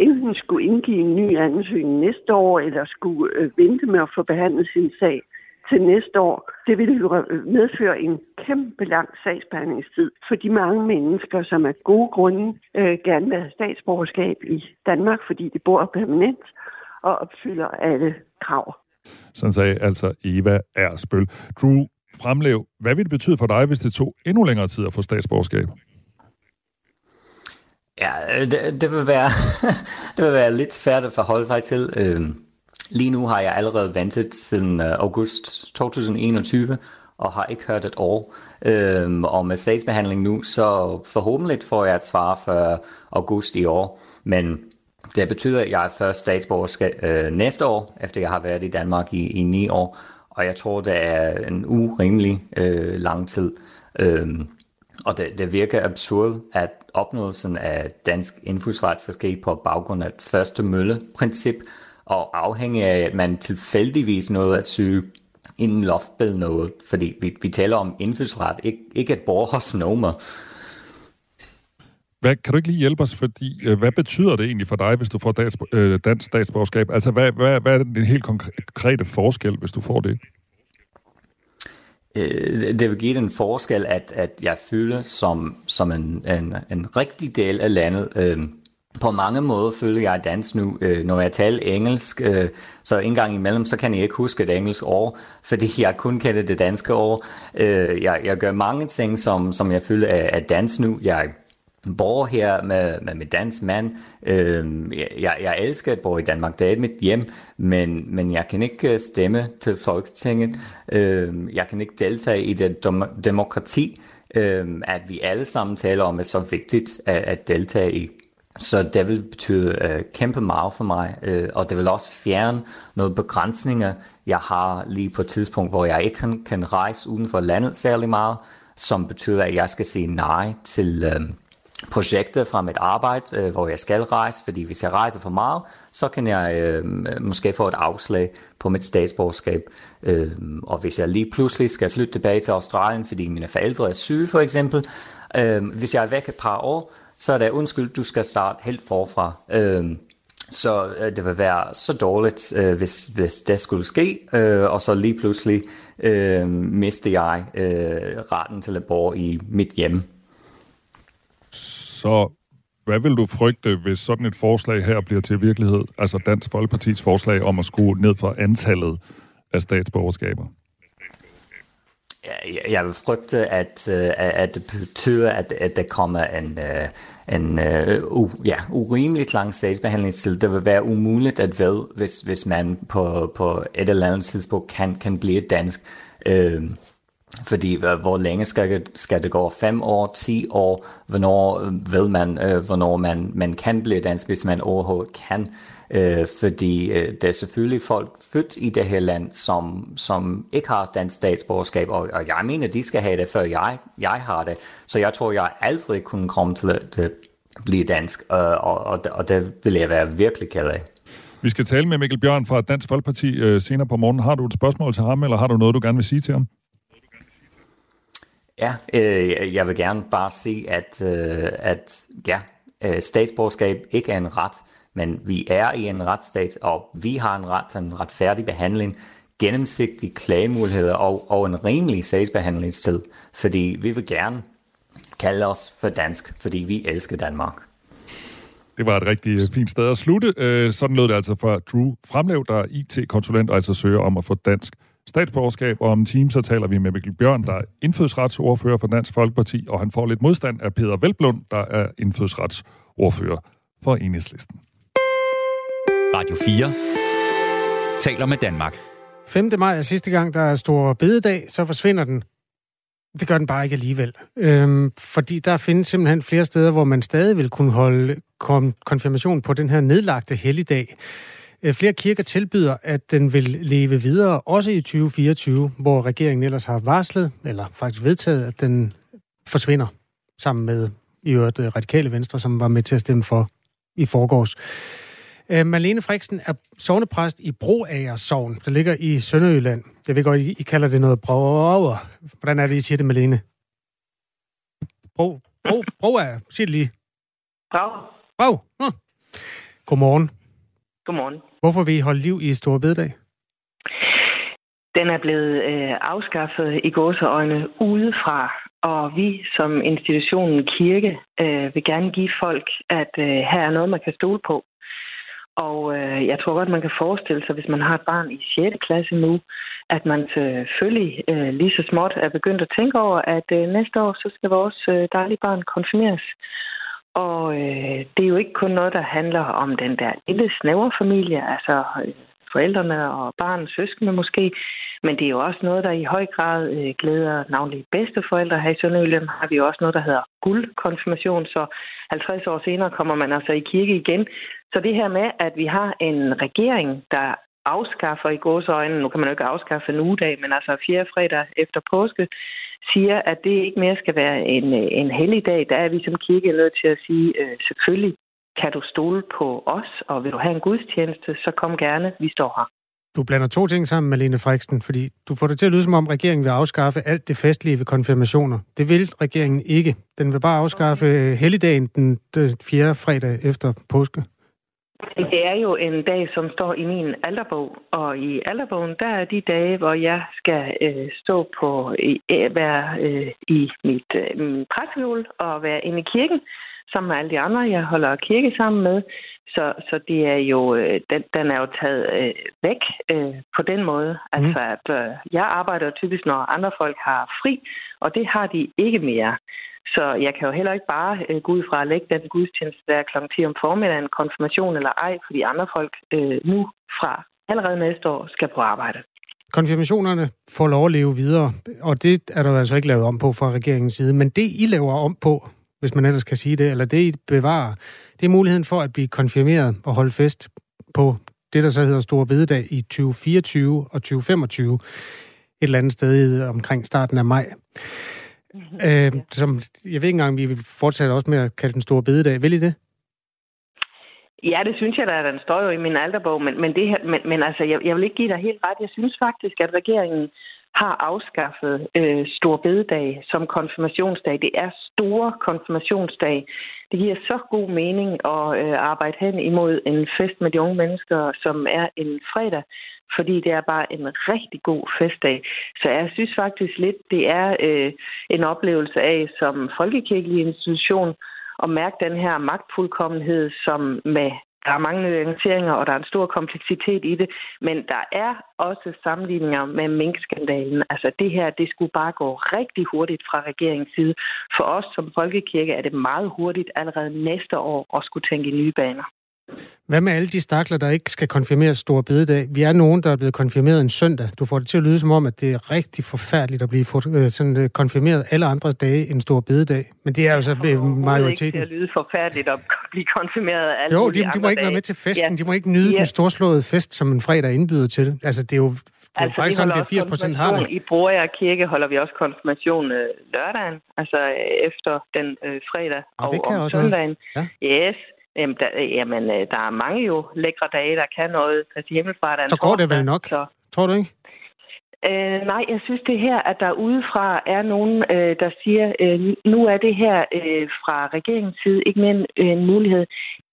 enten skulle indgive en ny ansøgning næste år, eller skulle øh, vente med at få behandlet sin sag til næste år. Det ville jo medføre en kæmpe lang sagsbehandlingstid for de mange mennesker, som af gode grunde øh, gerne vil have statsborgerskab i Danmark, fordi de bor permanent og opfylder alle krav. Sådan sagde altså Eva Ersbøl. Drew Fremlev, hvad ville det betyde for dig, hvis det tog endnu længere tid at få statsborgerskab? Ja, det, det, vil være, det vil være lidt svært at forholde sig til. Øhm, lige nu har jeg allerede ventet siden øh, august 2021, og har ikke hørt et år. Øhm, og med sagsbehandling nu, så forhåbentlig får jeg et svar for august i år. Men det betyder, at jeg er først statsborger øh, næste år, efter jeg har været i Danmark i, i ni år. Og jeg tror, det er en urimelig øh, lang tid. Øhm, og det, det virker absurd, at opnåelsen af dansk indfødsret skal ske på baggrund af et første mølle-princip, og afhængig af, at man tilfældigvis nåede at søge inden loftbæl noget, fordi vi, vi taler om indfødsret, ikke, ikke et borgersnummer. Hvad, kan du ikke lige hjælpe os, fordi øh, hvad betyder det egentlig for dig, hvis du får dansk, øh, dansk statsborgerskab? Altså, hvad, hvad, hvad er den helt konkrete forskel, hvis du får det? Øh, det vil give den forskel, at, at jeg føler som, som en, en, en rigtig del af landet. Øh, på mange måder føler jeg dansk nu, øh, når jeg taler engelsk, øh, så en gang imellem, så kan jeg ikke huske et engelsk ord, fordi jeg kun kender det danske ord. Øh, jeg, jeg gør mange ting, som, som jeg føler er, er dansk nu. Jeg bor her med, med med dansk mand. Øh, jeg, jeg elsker at bo i Danmark, det er mit hjem, men, men jeg kan ikke øh, stemme til Folketinget. Øh, jeg kan ikke deltage i det dem- demokrati, øh, at vi alle sammen taler om, er så vigtigt at, at deltage i. Så det vil betyde øh, kæmpe meget for mig, øh, og det vil også fjerne nogle begrænsninger, jeg har lige på et tidspunkt, hvor jeg ikke kan, kan rejse uden for landet særlig meget, som betyder, at jeg skal sige nej til øh, projekter fra mit arbejde, øh, hvor jeg skal rejse, fordi hvis jeg rejser for meget, så kan jeg øh, måske få et afslag på mit statsborgerskab. Øh, og hvis jeg lige pludselig skal flytte tilbage til Australien, fordi mine forældre er syge for eksempel, øh, hvis jeg er væk et par år, så er det undskyld, du skal starte helt forfra. Øh, så øh, det vil være så dårligt, øh, hvis, hvis det skulle ske, øh, og så lige pludselig øh, miste jeg øh, retten til at bo i mit hjem. Så hvad vil du frygte, hvis sådan et forslag her bliver til virkelighed? Altså Dansk Folkepartis forslag om at skrue ned for antallet af statsborgerskaber? Jeg vil frygte, at, øh, at det betyder, at, at der kommer en, øh, en uh, ja, urimeligt lang sagsbehandlingstid. Det vil være umuligt at vide, hvis, hvis man på, på et eller andet tidspunkt kan, kan blive dansk. Uh, fordi hvor længe skal, skal det gå? 5 år, 10 år? Hvornår øh, vil man, øh, hvornår man, man kan blive dansk, hvis man overhovedet kan? Øh, fordi øh, der er selvfølgelig folk født i det her land, som, som ikke har dansk statsborgerskab, og, og jeg mener, de skal have det, før jeg, jeg har det. Så jeg tror, jeg aldrig kunne komme til at, at blive dansk, øh, og, og, og det vil jeg være virkelig ked af. Vi skal tale med Mikkel Bjørn fra Dansk Folkeparti øh, senere på morgen. Har du et spørgsmål til ham, eller har du noget, du gerne vil sige til ham? Ja, øh, jeg vil gerne bare sige, at, øh, at ja, øh, statsborgerskab ikke er en ret, men vi er i en retsstat, og vi har en ret til en retfærdig behandling, gennemsigtige klagemuligheder og, og en rimelig sagsbehandlingstid, fordi vi vil gerne kalde os for dansk, fordi vi elsker Danmark. Det var et rigtig øh, fint sted at slutte. Øh, sådan lød det altså for Drew Fremlev, der er IT-konsulent og altså søger om at få dansk statsborgerskab, og om en time så taler vi med Mikkel Bjørn, der er indfødsretsordfører for Dansk Folkeparti, og han får lidt modstand af Peter Velblund, der er indfødsretsordfører for Enhedslisten. Radio 4 taler med Danmark. 5. maj er sidste gang, der er stor bededag, så forsvinder den. Det gør den bare ikke alligevel. Øhm, fordi der findes simpelthen flere steder, hvor man stadig vil kunne holde konfirmation på den her nedlagte helligdag. Øh, flere kirker tilbyder, at den vil leve videre, også i 2024, hvor regeringen ellers har varslet, eller faktisk vedtaget, at den forsvinder, sammen med i øvrigt øh, radikale venstre, som var med til at stemme for i forgårs. Øh, Malene Friksen er sovnepræst i Broager Sovn, der ligger i Sønderjylland. Jeg ved godt, I, I kalder det noget broer. Hvordan er det, I siger det, Malene? Bro, bro, Broager, sig det lige. Brav. Brav. Hm. Godmorgen. Godmorgen. Hvorfor vil I holde liv i Store Bededag? den er blevet øh, afskaffet i gåseøjne udefra, og vi som institutionen kirke øh, vil gerne give folk, at øh, her er noget, man kan stole på. Og øh, jeg tror godt, man kan forestille sig, hvis man har et barn i 6. klasse nu, at man selvfølgelig øh, lige så småt er begyndt at tænke over, at øh, næste år så skal vores øh, dejlige barn konfirmeres. Og øh, det er jo ikke kun noget, der handler om den der lille snævre familie, altså øh, forældrene og barnens søskende måske, men det er jo også noget, der i høj grad øh, glæder navnlig bedsteforældre. Her i Sønderjylland har vi jo også noget, der hedder guldkonfirmation, så 50 år senere kommer man altså i kirke igen. Så det her med, at vi har en regering, der afskaffer i gåsøjne, nu kan man jo ikke afskaffe en ugedag, men altså fjerde fredag efter påske, siger, at det ikke mere skal være en, en hellig dag. Der er vi som kirke nødt til at sige, øh, selvfølgelig kan du stole på os, og vil du have en gudstjeneste, så kom gerne, vi står her. Du blander to ting sammen, Malene Frederiksen, fordi du får det til at lyde som om, regeringen vil afskaffe alt det festlige ved konfirmationer. Det vil regeringen ikke. Den vil bare afskaffe okay. helligdagen den øh, 4. fredag efter påske. Det er jo en dag, som står i min alderbog, og i alderbogen, der er de dage, hvor jeg skal øh, stå på, øh, være øh, i mit øh, præsthjul og være inde i kirken sammen med alle de andre, jeg holder kirke sammen med. Så, så det er jo, øh, den, den er jo taget øh, væk øh, på den måde. Mm. Altså, at øh, jeg arbejder typisk, når andre folk har fri, og det har de ikke mere. Så jeg kan jo heller ikke bare øh, gå ud fra at lægge den gudstjeneste der kl. 10 om formiddagen, konfirmation eller ej, fordi andre folk øh, nu fra allerede næste år skal på arbejde. Konfirmationerne får lov at leve videre, og det er der altså ikke lavet om på fra regeringens side. Men det, I laver om på, hvis man ellers kan sige det, eller det, I bevarer, det er muligheden for at blive konfirmeret og holde fest på det, der så hedder Store Bededag i 2024 og 2025, et eller andet sted omkring starten af maj. Øh, som, jeg ved ikke engang, vi vil fortsætte også med at kalde den store bededag. Vil I det? Ja, det synes jeg da, den står jo i min alderbog, men, men, det her, men, men altså, jeg, jeg vil ikke give dig helt ret. Jeg synes faktisk, at regeringen har afskaffet øh, Stor Bededag som konfirmationsdag. Det er store konfirmationsdag. Det giver så god mening at øh, arbejde hen imod en fest med de unge mennesker, som er en fredag, fordi det er bare en rigtig god festdag. Så jeg synes faktisk lidt, det er øh, en oplevelse af som folkekirkelig institution at mærke den her magtfuldkommenhed, som med der er mange nuanceringer, og der er en stor kompleksitet i det, men der er også sammenligninger med minkskandalen. Altså det her, det skulle bare gå rigtig hurtigt fra regeringens side. For os som folkekirke er det meget hurtigt allerede næste år at skulle tænke i nye baner. Hvad med alle de stakler, der ikke skal konfirmeres stor bededag? Vi er nogen, der er blevet konfirmeret en søndag. Du får det til at lyde som om, at det er rigtig forfærdeligt at blive øh, sådan, øh, konfirmeret alle andre dage en stor bededag. Men det er altså majoriteten. Det er lyde forfærdeligt at blive konfirmeret alle Jo, de, de må ikke dage. være med til festen. Ja. De må ikke nyde ja. den storslåede fest, som en fredag indbyder til. Altså, det er jo det er altså, faktisk sådan, det 80 procent har det. I Broager Kirke holder vi også konfirmation øh, lørdagen, altså øh, efter den øh, fredag og, og det kan om søndagen. Ja. Yes, Jamen, der, jamen, øh, der er mange jo lækre dage, der kan noget. Altså hjemmefra, der Så går det vel nok, så. tror du ikke? Øh, nej, jeg synes det her, at der udefra er nogen, øh, der siger, øh, nu er det her øh, fra regeringens side ikke mere en, øh, en mulighed.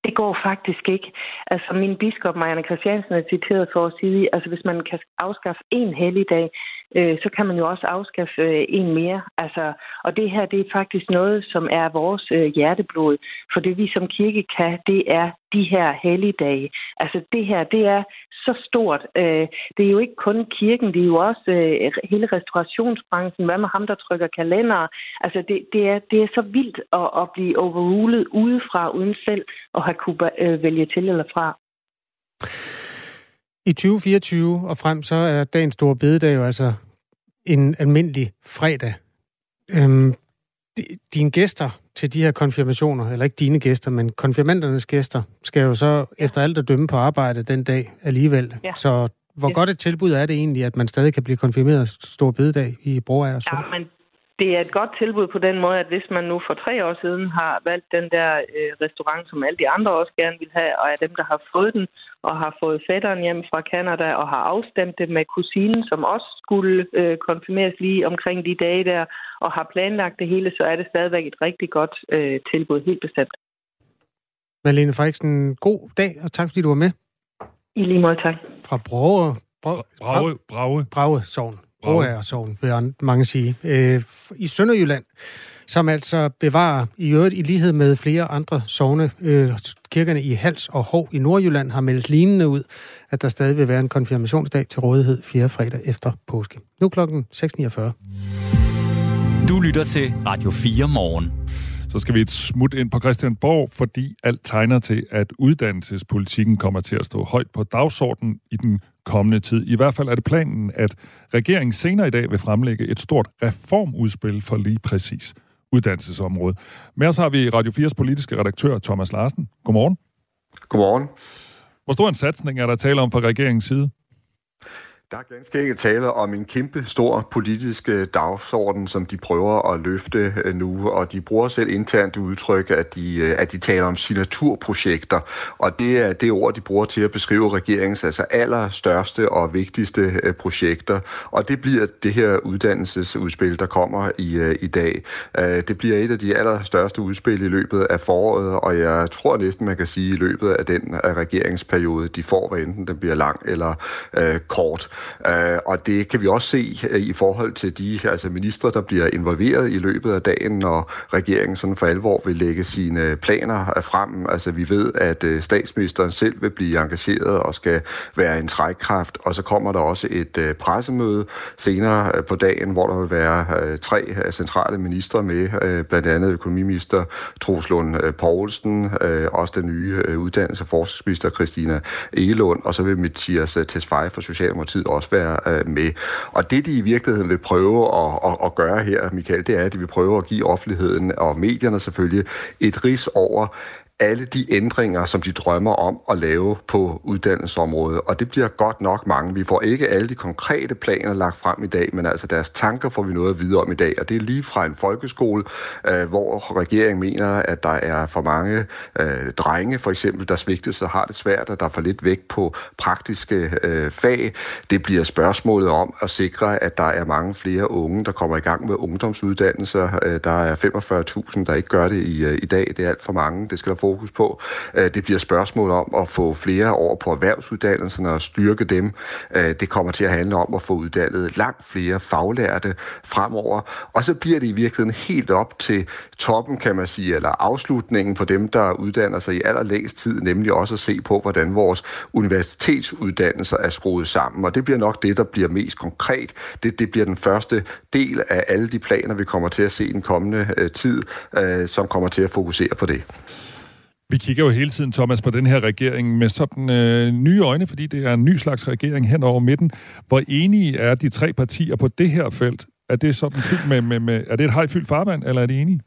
Det går faktisk ikke. Altså min biskop, Marianne Christiansen, er citeret for at sige, altså hvis man kan afskaffe en helligdag, øh, så kan man jo også afskaffe øh, en mere. Altså, og det her, det er faktisk noget, som er vores øh, hjerteblod. For det vi som kirke kan, det er de her helligdage. Altså det her, det er så stort. Øh, det er jo ikke kun kirken, det er jo også øh, hele restaurationsbranchen. Hvad med ham, der trykker kalender? Altså det, det, er, det er så vildt at, at blive overrulet udefra, uden selv at have kunne øh, vælge til eller fra. I 2024 og frem, så er dagens store bededag jo altså en almindelig fredag. Øhm, dine gæster til de her konfirmationer, eller ikke dine gæster, men konfirmandernes gæster, skal jo så ja. efter alt at dømme på arbejde den dag alligevel. Ja. Så hvor ja. godt et tilbud er det egentlig, at man stadig kan blive konfirmeret stor bededag i Broager? Ja, men det er et godt tilbud på den måde, at hvis man nu for tre år siden har valgt den der øh, restaurant, som alle de andre også gerne vil have, og er dem, der har fået den, og har fået fætteren hjem fra Canada, og har afstemt det med kusinen, som også skulle øh, konfirmeres lige omkring de dage der, og har planlagt det hele, så er det stadigvæk et rigtig godt øh, tilbud, helt bestemt. Malene Friksen, god dag, og tak fordi du var med. I lige måde, tak. Fra Broger Bra- Brage, Brage. Brage Sogn. Broager Sogn, vil mange sige. Øh, I Sønderjylland, som altså bevarer, i øvrigt i lighed med flere andre sogne, øh, kirkerne i Hals og Hov i Nordjylland har meldt lignende ud, at der stadig vil være en konfirmationsdag til rådighed 4. fredag efter påske. Nu klokken 6.49. Du lytter til Radio 4 morgen. Så skal vi et smut ind på Christianborg, fordi alt tegner til, at uddannelsespolitikken kommer til at stå højt på dagsordenen i den kommende tid. I hvert fald er det planen, at regeringen senere i dag vil fremlægge et stort reformudspil for lige præcis uddannelsesområdet. Med os har vi Radio 4's politiske redaktør Thomas Larsen. Godmorgen. Godmorgen. Hvor stor en satsning er der tale om fra regeringens side? Der er ganske ikke tale om en kæmpe stor politisk øh, dagsorden, som de prøver at løfte øh, nu, og de bruger selv internt udtryk, at de, øh, at de taler om signaturprojekter, og det er det ord, de bruger til at beskrive regeringens altså allerstørste og vigtigste projekter, og det bliver det her uddannelsesudspil, der kommer i, i dag. Det bliver et af de allerstørste udspil i løbet af foråret, og jeg tror næsten, man kan sige, i løbet af den regeringsperiode, de får, hvad enten den bliver lang eller øh, kort. Øh, og det kan vi også se øh, i forhold til de altså ministre, der bliver involveret i løbet af dagen, når regeringen sådan for alvor vil lægge sine planer øh, frem. Altså vi ved, at øh, statsministeren selv vil blive engageret og skal være en trækkraft, og så kommer der også et pressemøde senere på dagen, hvor der vil være tre centrale ministre med, blandt andet økonomiminister Troels Lund Poulsen, også den nye uddannelse- og forskningsminister Christina Egelund, og så vil Mathias Tesfaye fra Socialdemokratiet også være øh, med. Og det, de i virkeligheden vil prøve at, at, at gøre her, Michael, det er, at de vil prøve at give offentligheden og medierne selvfølgelig et ris over, alle de ændringer, som de drømmer om at lave på uddannelsesområdet. Og det bliver godt nok mange. Vi får ikke alle de konkrete planer lagt frem i dag, men altså deres tanker får vi noget at vide om i dag. Og det er lige fra en folkeskole, øh, hvor regeringen mener, at der er for mange øh, drenge, for eksempel, der svigtes og har det svært, og der er for lidt vægt på praktiske øh, fag. Det bliver spørgsmålet om at sikre, at der er mange flere unge, der kommer i gang med ungdomsuddannelser. Øh, der er 45.000, der ikke gør det i, øh, i dag. Det er alt for mange. Det skal der få fokus på. Øh, det bliver spørgsmål om at få flere over på erhvervsuddannelserne og styrke dem. Øh, det kommer til at handle om at få uddannet langt flere faglærte fremover. Og så bliver det i virkeligheden helt op til toppen, kan man sige, eller afslutningen på dem, der uddanner sig i allerlængst tid, nemlig også at se på, hvordan vores universitetsuddannelser er skruet sammen. Og det bliver nok det, der bliver mest konkret. Det, det bliver den første del af alle de planer, vi kommer til at se i den kommende øh, tid, øh, som kommer til at fokusere på det. Vi kigger jo hele tiden, Thomas, på den her regering med sådan øh, nye øjne, fordi det er en ny slags regering hen over midten. Hvor enige er de tre partier på det her felt? Er det sådan fyldt med, med, med er det et hejfyldt farvand, eller er de enige?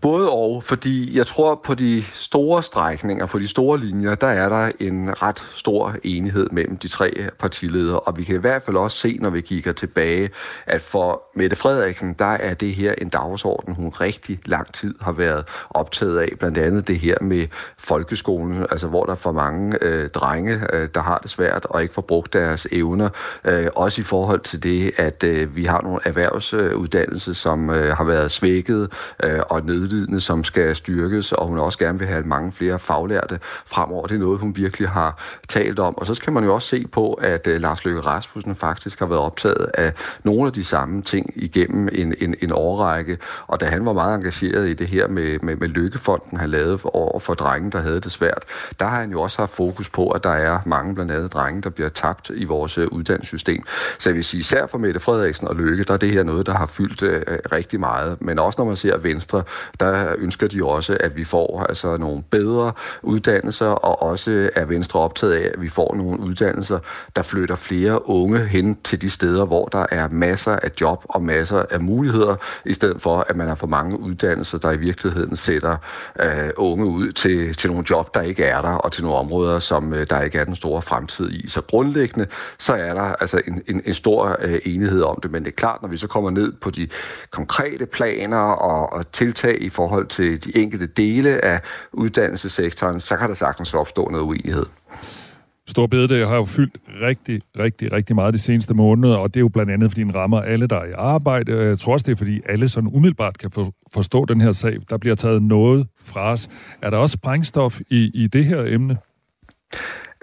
Både og, fordi jeg tror på de store strækninger, på de store linjer, der er der en ret stor enighed mellem de tre partiledere, og vi kan i hvert fald også se, når vi kigger tilbage, at for Mette Frederiksen, der er det her en dagsorden, hun rigtig lang tid har været optaget af, blandt andet det her med folkeskolen, altså hvor der er for mange øh, drenge, øh, der har det svært og ikke får brugt deres evner, øh, også i forhold til det, at øh, vi har nogle erhvervsuddannelser, som øh, har været svækket øh, og nødlidende, som skal styrkes, og hun også gerne vil have mange flere faglærte fremover. Det er noget, hun virkelig har talt om. Og så skal man jo også se på, at øh, Lars Løkke Rasmussen faktisk har været optaget af nogle af de samme ting igennem en, en, en årrække. Og da han var meget engageret i det her med, med, med Lykkefonden, han lavede over for drenge, der havde det svært, der har han jo også haft fokus på, at der er mange blandt andet drenge, der bliver tabt i vores øh, uddannelsessystem. Så jeg vil sige, især for Mette Frederiksen og Løkke, der er det her noget, der har fyldt øh, rigtig meget. Men også når man ser Venstre, der ønsker de også, at vi får altså nogle bedre uddannelser, og også er Venstre optaget af, at vi får nogle uddannelser, der flytter flere unge hen til de steder, hvor der er masser af job og masser af muligheder, i stedet for, at man har for mange uddannelser, der i virkeligheden sætter øh, unge ud til, til nogle job, der ikke er der, og til nogle områder, som øh, der ikke er den store fremtid i. Så grundlæggende, så er der altså en, en, en stor øh, enighed om det, men det er klart, når vi så kommer ned på de konkrete planer og, og tiltag i forhold til de enkelte dele af uddannelsessektoren, så kan der sagtens opstå noget uenighed. Stor bededag har jo fyldt rigtig, rigtig, rigtig meget de seneste måneder, og det er jo blandt andet, fordi den rammer alle, der er i arbejde. Jeg tror også, det er, fordi alle sådan umiddelbart kan for, forstå den her sag. Der bliver taget noget fra os. Er der også sprængstof i, i det her emne?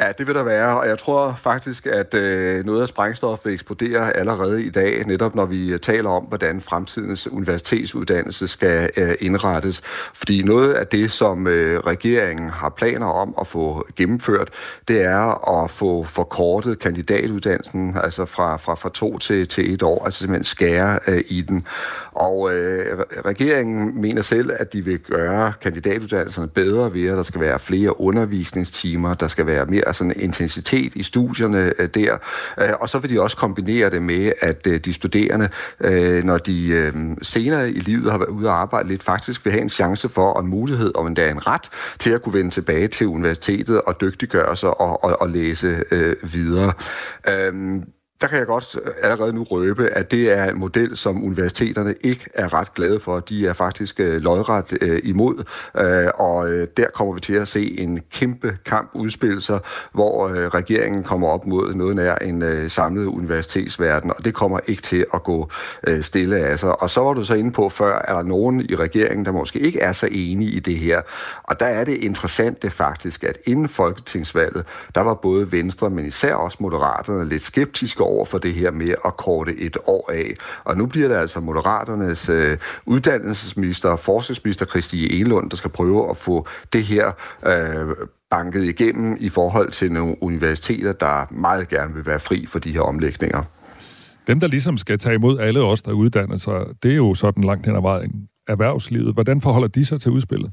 Ja, det vil der være, og jeg tror faktisk, at øh, noget af sprængstoffet eksploderer allerede i dag, netop når vi øh, taler om, hvordan fremtidens universitetsuddannelse skal øh, indrettes. Fordi noget af det, som øh, regeringen har planer om at få gennemført, det er at få forkortet kandidatuddannelsen, altså fra, fra, fra to til, til et år, altså simpelthen skære øh, i den. Og øh, regeringen mener selv, at de vil gøre kandidatuddannelserne bedre ved, at der skal være flere undervisningstimer, der skal være mere en intensitet i studierne øh, der, øh, og så vil de også kombinere det med, at øh, de studerende, øh, når de øh, senere i livet har været ude og arbejde lidt, faktisk vil have en chance for og en mulighed, og endda en ret til at kunne vende tilbage til universitetet og dygtiggøre sig og, og, og læse øh, videre. Øh, der kan jeg godt øh, allerede nu røbe, at det er en model, som universiteterne ikke er ret glade for. De er faktisk øh, lodret øh, imod, øh, og øh, der kommer vi til at se en kæmpe kamp udspille sig, hvor øh, regeringen kommer op mod noget nær en øh, samlet universitetsverden, og det kommer ikke til at gå øh, stille af sig. Og så var du så inde på før, er der nogen i regeringen, der måske ikke er så enige i det her. Og der er det interessante faktisk, at inden folketingsvalget, der var både Venstre, men især også Moderaterne lidt skeptiske over for det her med at korte et år af. Og nu bliver det altså Moderaternes øh, uddannelsesminister og forskningsminister Kristi Elund, der skal prøve at få det her øh, banket igennem i forhold til nogle universiteter, der meget gerne vil være fri for de her omlægninger. Dem, der ligesom skal tage imod alle os, der uddanner sig, det er jo sådan langt hen ad vejen erhvervslivet. Hvordan forholder de sig til udspillet?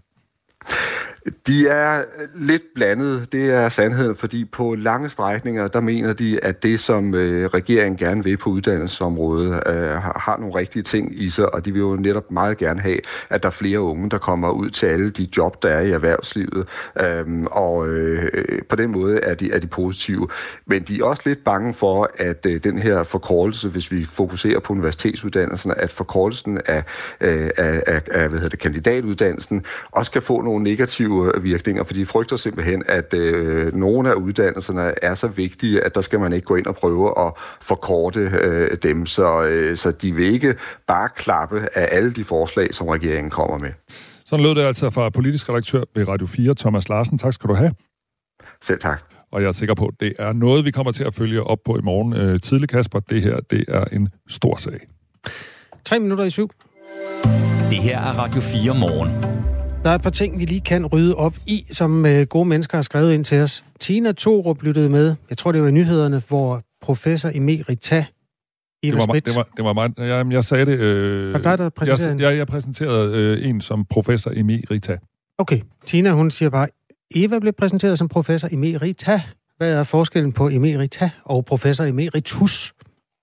De er lidt blandet, det er sandheden, fordi på lange strækninger, der mener de, at det, som øh, regeringen gerne vil på uddannelsesområdet, øh, har nogle rigtige ting i sig, og de vil jo netop meget gerne have, at der er flere unge, der kommer ud til alle de job, der er i erhvervslivet, øhm, og øh, på den måde er de, er de positive. Men de er også lidt bange for, at øh, den her forkortelse, hvis vi fokuserer på universitetsuddannelserne, at forkortelsen af, øh, af, af, af hvad hedder det, kandidatuddannelsen også kan få nogle negative negative virkninger, for de frygter simpelthen, at øh, nogle af uddannelserne er så vigtige, at der skal man ikke gå ind og prøve at forkorte øh, dem, så, øh, så de vil ikke bare klappe af alle de forslag, som regeringen kommer med. Sådan lød det altså fra politisk redaktør ved Radio 4, Thomas Larsen. Tak skal du have. Selv tak. Og jeg er sikker på, at det er noget, vi kommer til at følge op på i morgen. Øh, tidlig, Kasper, det her det er en stor sag. Tre minutter i syv. Det her er Radio 4 morgen. Der er et par ting, vi lige kan rydde op i, som øh, gode mennesker har skrevet ind til os. Tina Torup lyttede med, jeg tror det var i nyhederne, hvor professor emerita det var, det var, det var meget, jeg, jeg sagde det... Øh, var dig, der præsenterede jeg, jeg, jeg præsenterede øh, en som professor emerita. Okay, Tina hun siger bare, Eva blev præsenteret som professor emerita. Hvad er forskellen på emerita og professor emeritus,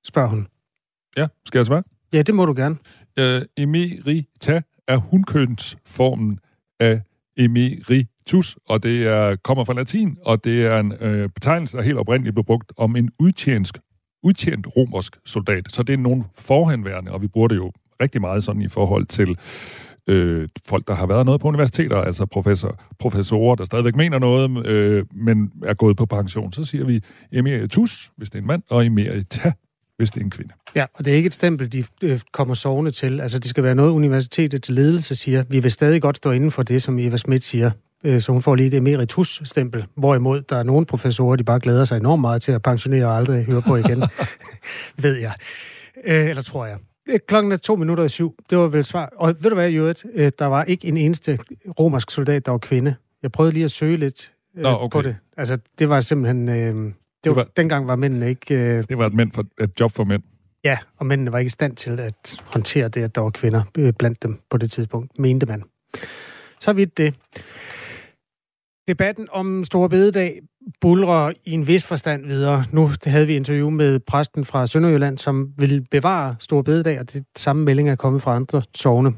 spørger hun. Ja, skal jeg svare? Ja, det må du gerne. Øh, emerita er hunkønsformen af emeritus, og det er, kommer fra latin, og det er en øh, betegnelse, der helt oprindeligt blev brugt om en udtjensk, udtjent romersk soldat. Så det er nogen forhenværende, og vi bruger det jo rigtig meget sådan i forhold til øh, folk, der har været noget på universiteter, altså professor, professorer, der stadigvæk mener noget, øh, men er gået på pension. Så siger vi emeritus, hvis det er en mand, og emerita, hvis det er en kvinde. Ja, og det er ikke et stempel, de øh, kommer sovende til. Altså, det skal være noget, universitetet til ledelse siger. Vi vil stadig godt stå inden for det, som Eva Schmidt siger. Øh, så hun får lige det emeritus-stempel. Hvorimod der er nogle professorer, de bare glæder sig enormt meget til at pensionere og aldrig høre på igen. Ved jeg. Øh, eller tror jeg. Klokken er to minutter i syv. Det var vel svar. Og ved du hvad, Jørget? Der var ikke en eneste romersk soldat, der var kvinde. Jeg prøvede lige at søge lidt Nå, okay. på det. Altså, det var simpelthen... Øh, det var, det var, dengang var mændene ikke... Øh, det var et, mænd for, et job for mænd. Ja, og mændene var ikke i stand til at håndtere det, at der var kvinder øh, blandt dem på det tidspunkt, mente man. Så vidt det. Debatten om Store Bededag bulrer i en vis forstand videre. Nu havde vi interview med præsten fra Sønderjylland, som vil bevare Store Bededag, og det samme melding er kommet fra andre sovne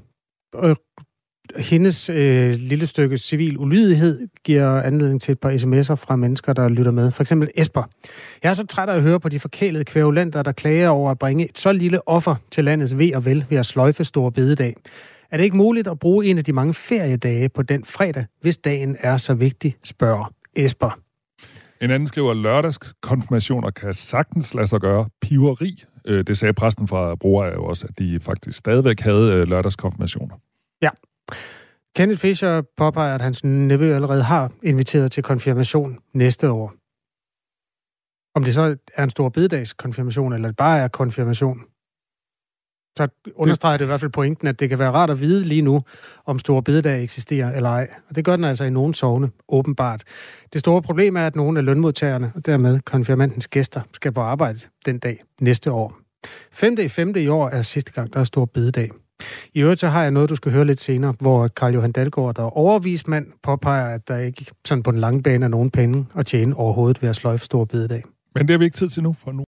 hendes øh, lille stykke civil ulydighed giver anledning til et par sms'er fra mennesker, der lytter med. For eksempel Esper. Jeg er så træt af at høre på de forkælede kvævulenter, der klager over at bringe et så lille offer til landets ved og vel ved at sløjfe store bededag. Er det ikke muligt at bruge en af de mange feriedage på den fredag, hvis dagen er så vigtig, spørger Esper. En anden skriver, at lørdagskonfirmationer kan sagtens lade sig gøre. Piveri, øh, det sagde præsten fra Broer jo også, at de faktisk stadigvæk havde øh, lørdagskonfirmationer. Ja, Kenneth Fischer påpeger, at hans nevø allerede har inviteret til konfirmation næste år. Om det så er en stor bededagskonfirmation, eller det bare er konfirmation, så understreger det i hvert fald pointen, at det kan være rart at vide lige nu, om store bededag eksisterer eller ej. Og det gør den altså i nogle sovne, åbenbart. Det store problem er, at nogle af lønmodtagerne, og dermed konfirmandens gæster, skal på arbejde den dag næste år. 5. i 5. i år er sidste gang, der er stor bededag. I øvrigt så har jeg noget, du skal høre lidt senere, hvor Karl Johan Dalgaard, der er overvismand, påpeger, at der ikke sådan på den lange bane er nogen penge at tjene overhovedet ved at sløjfe stor bededag. Men det har vi ikke tid til nu, for nu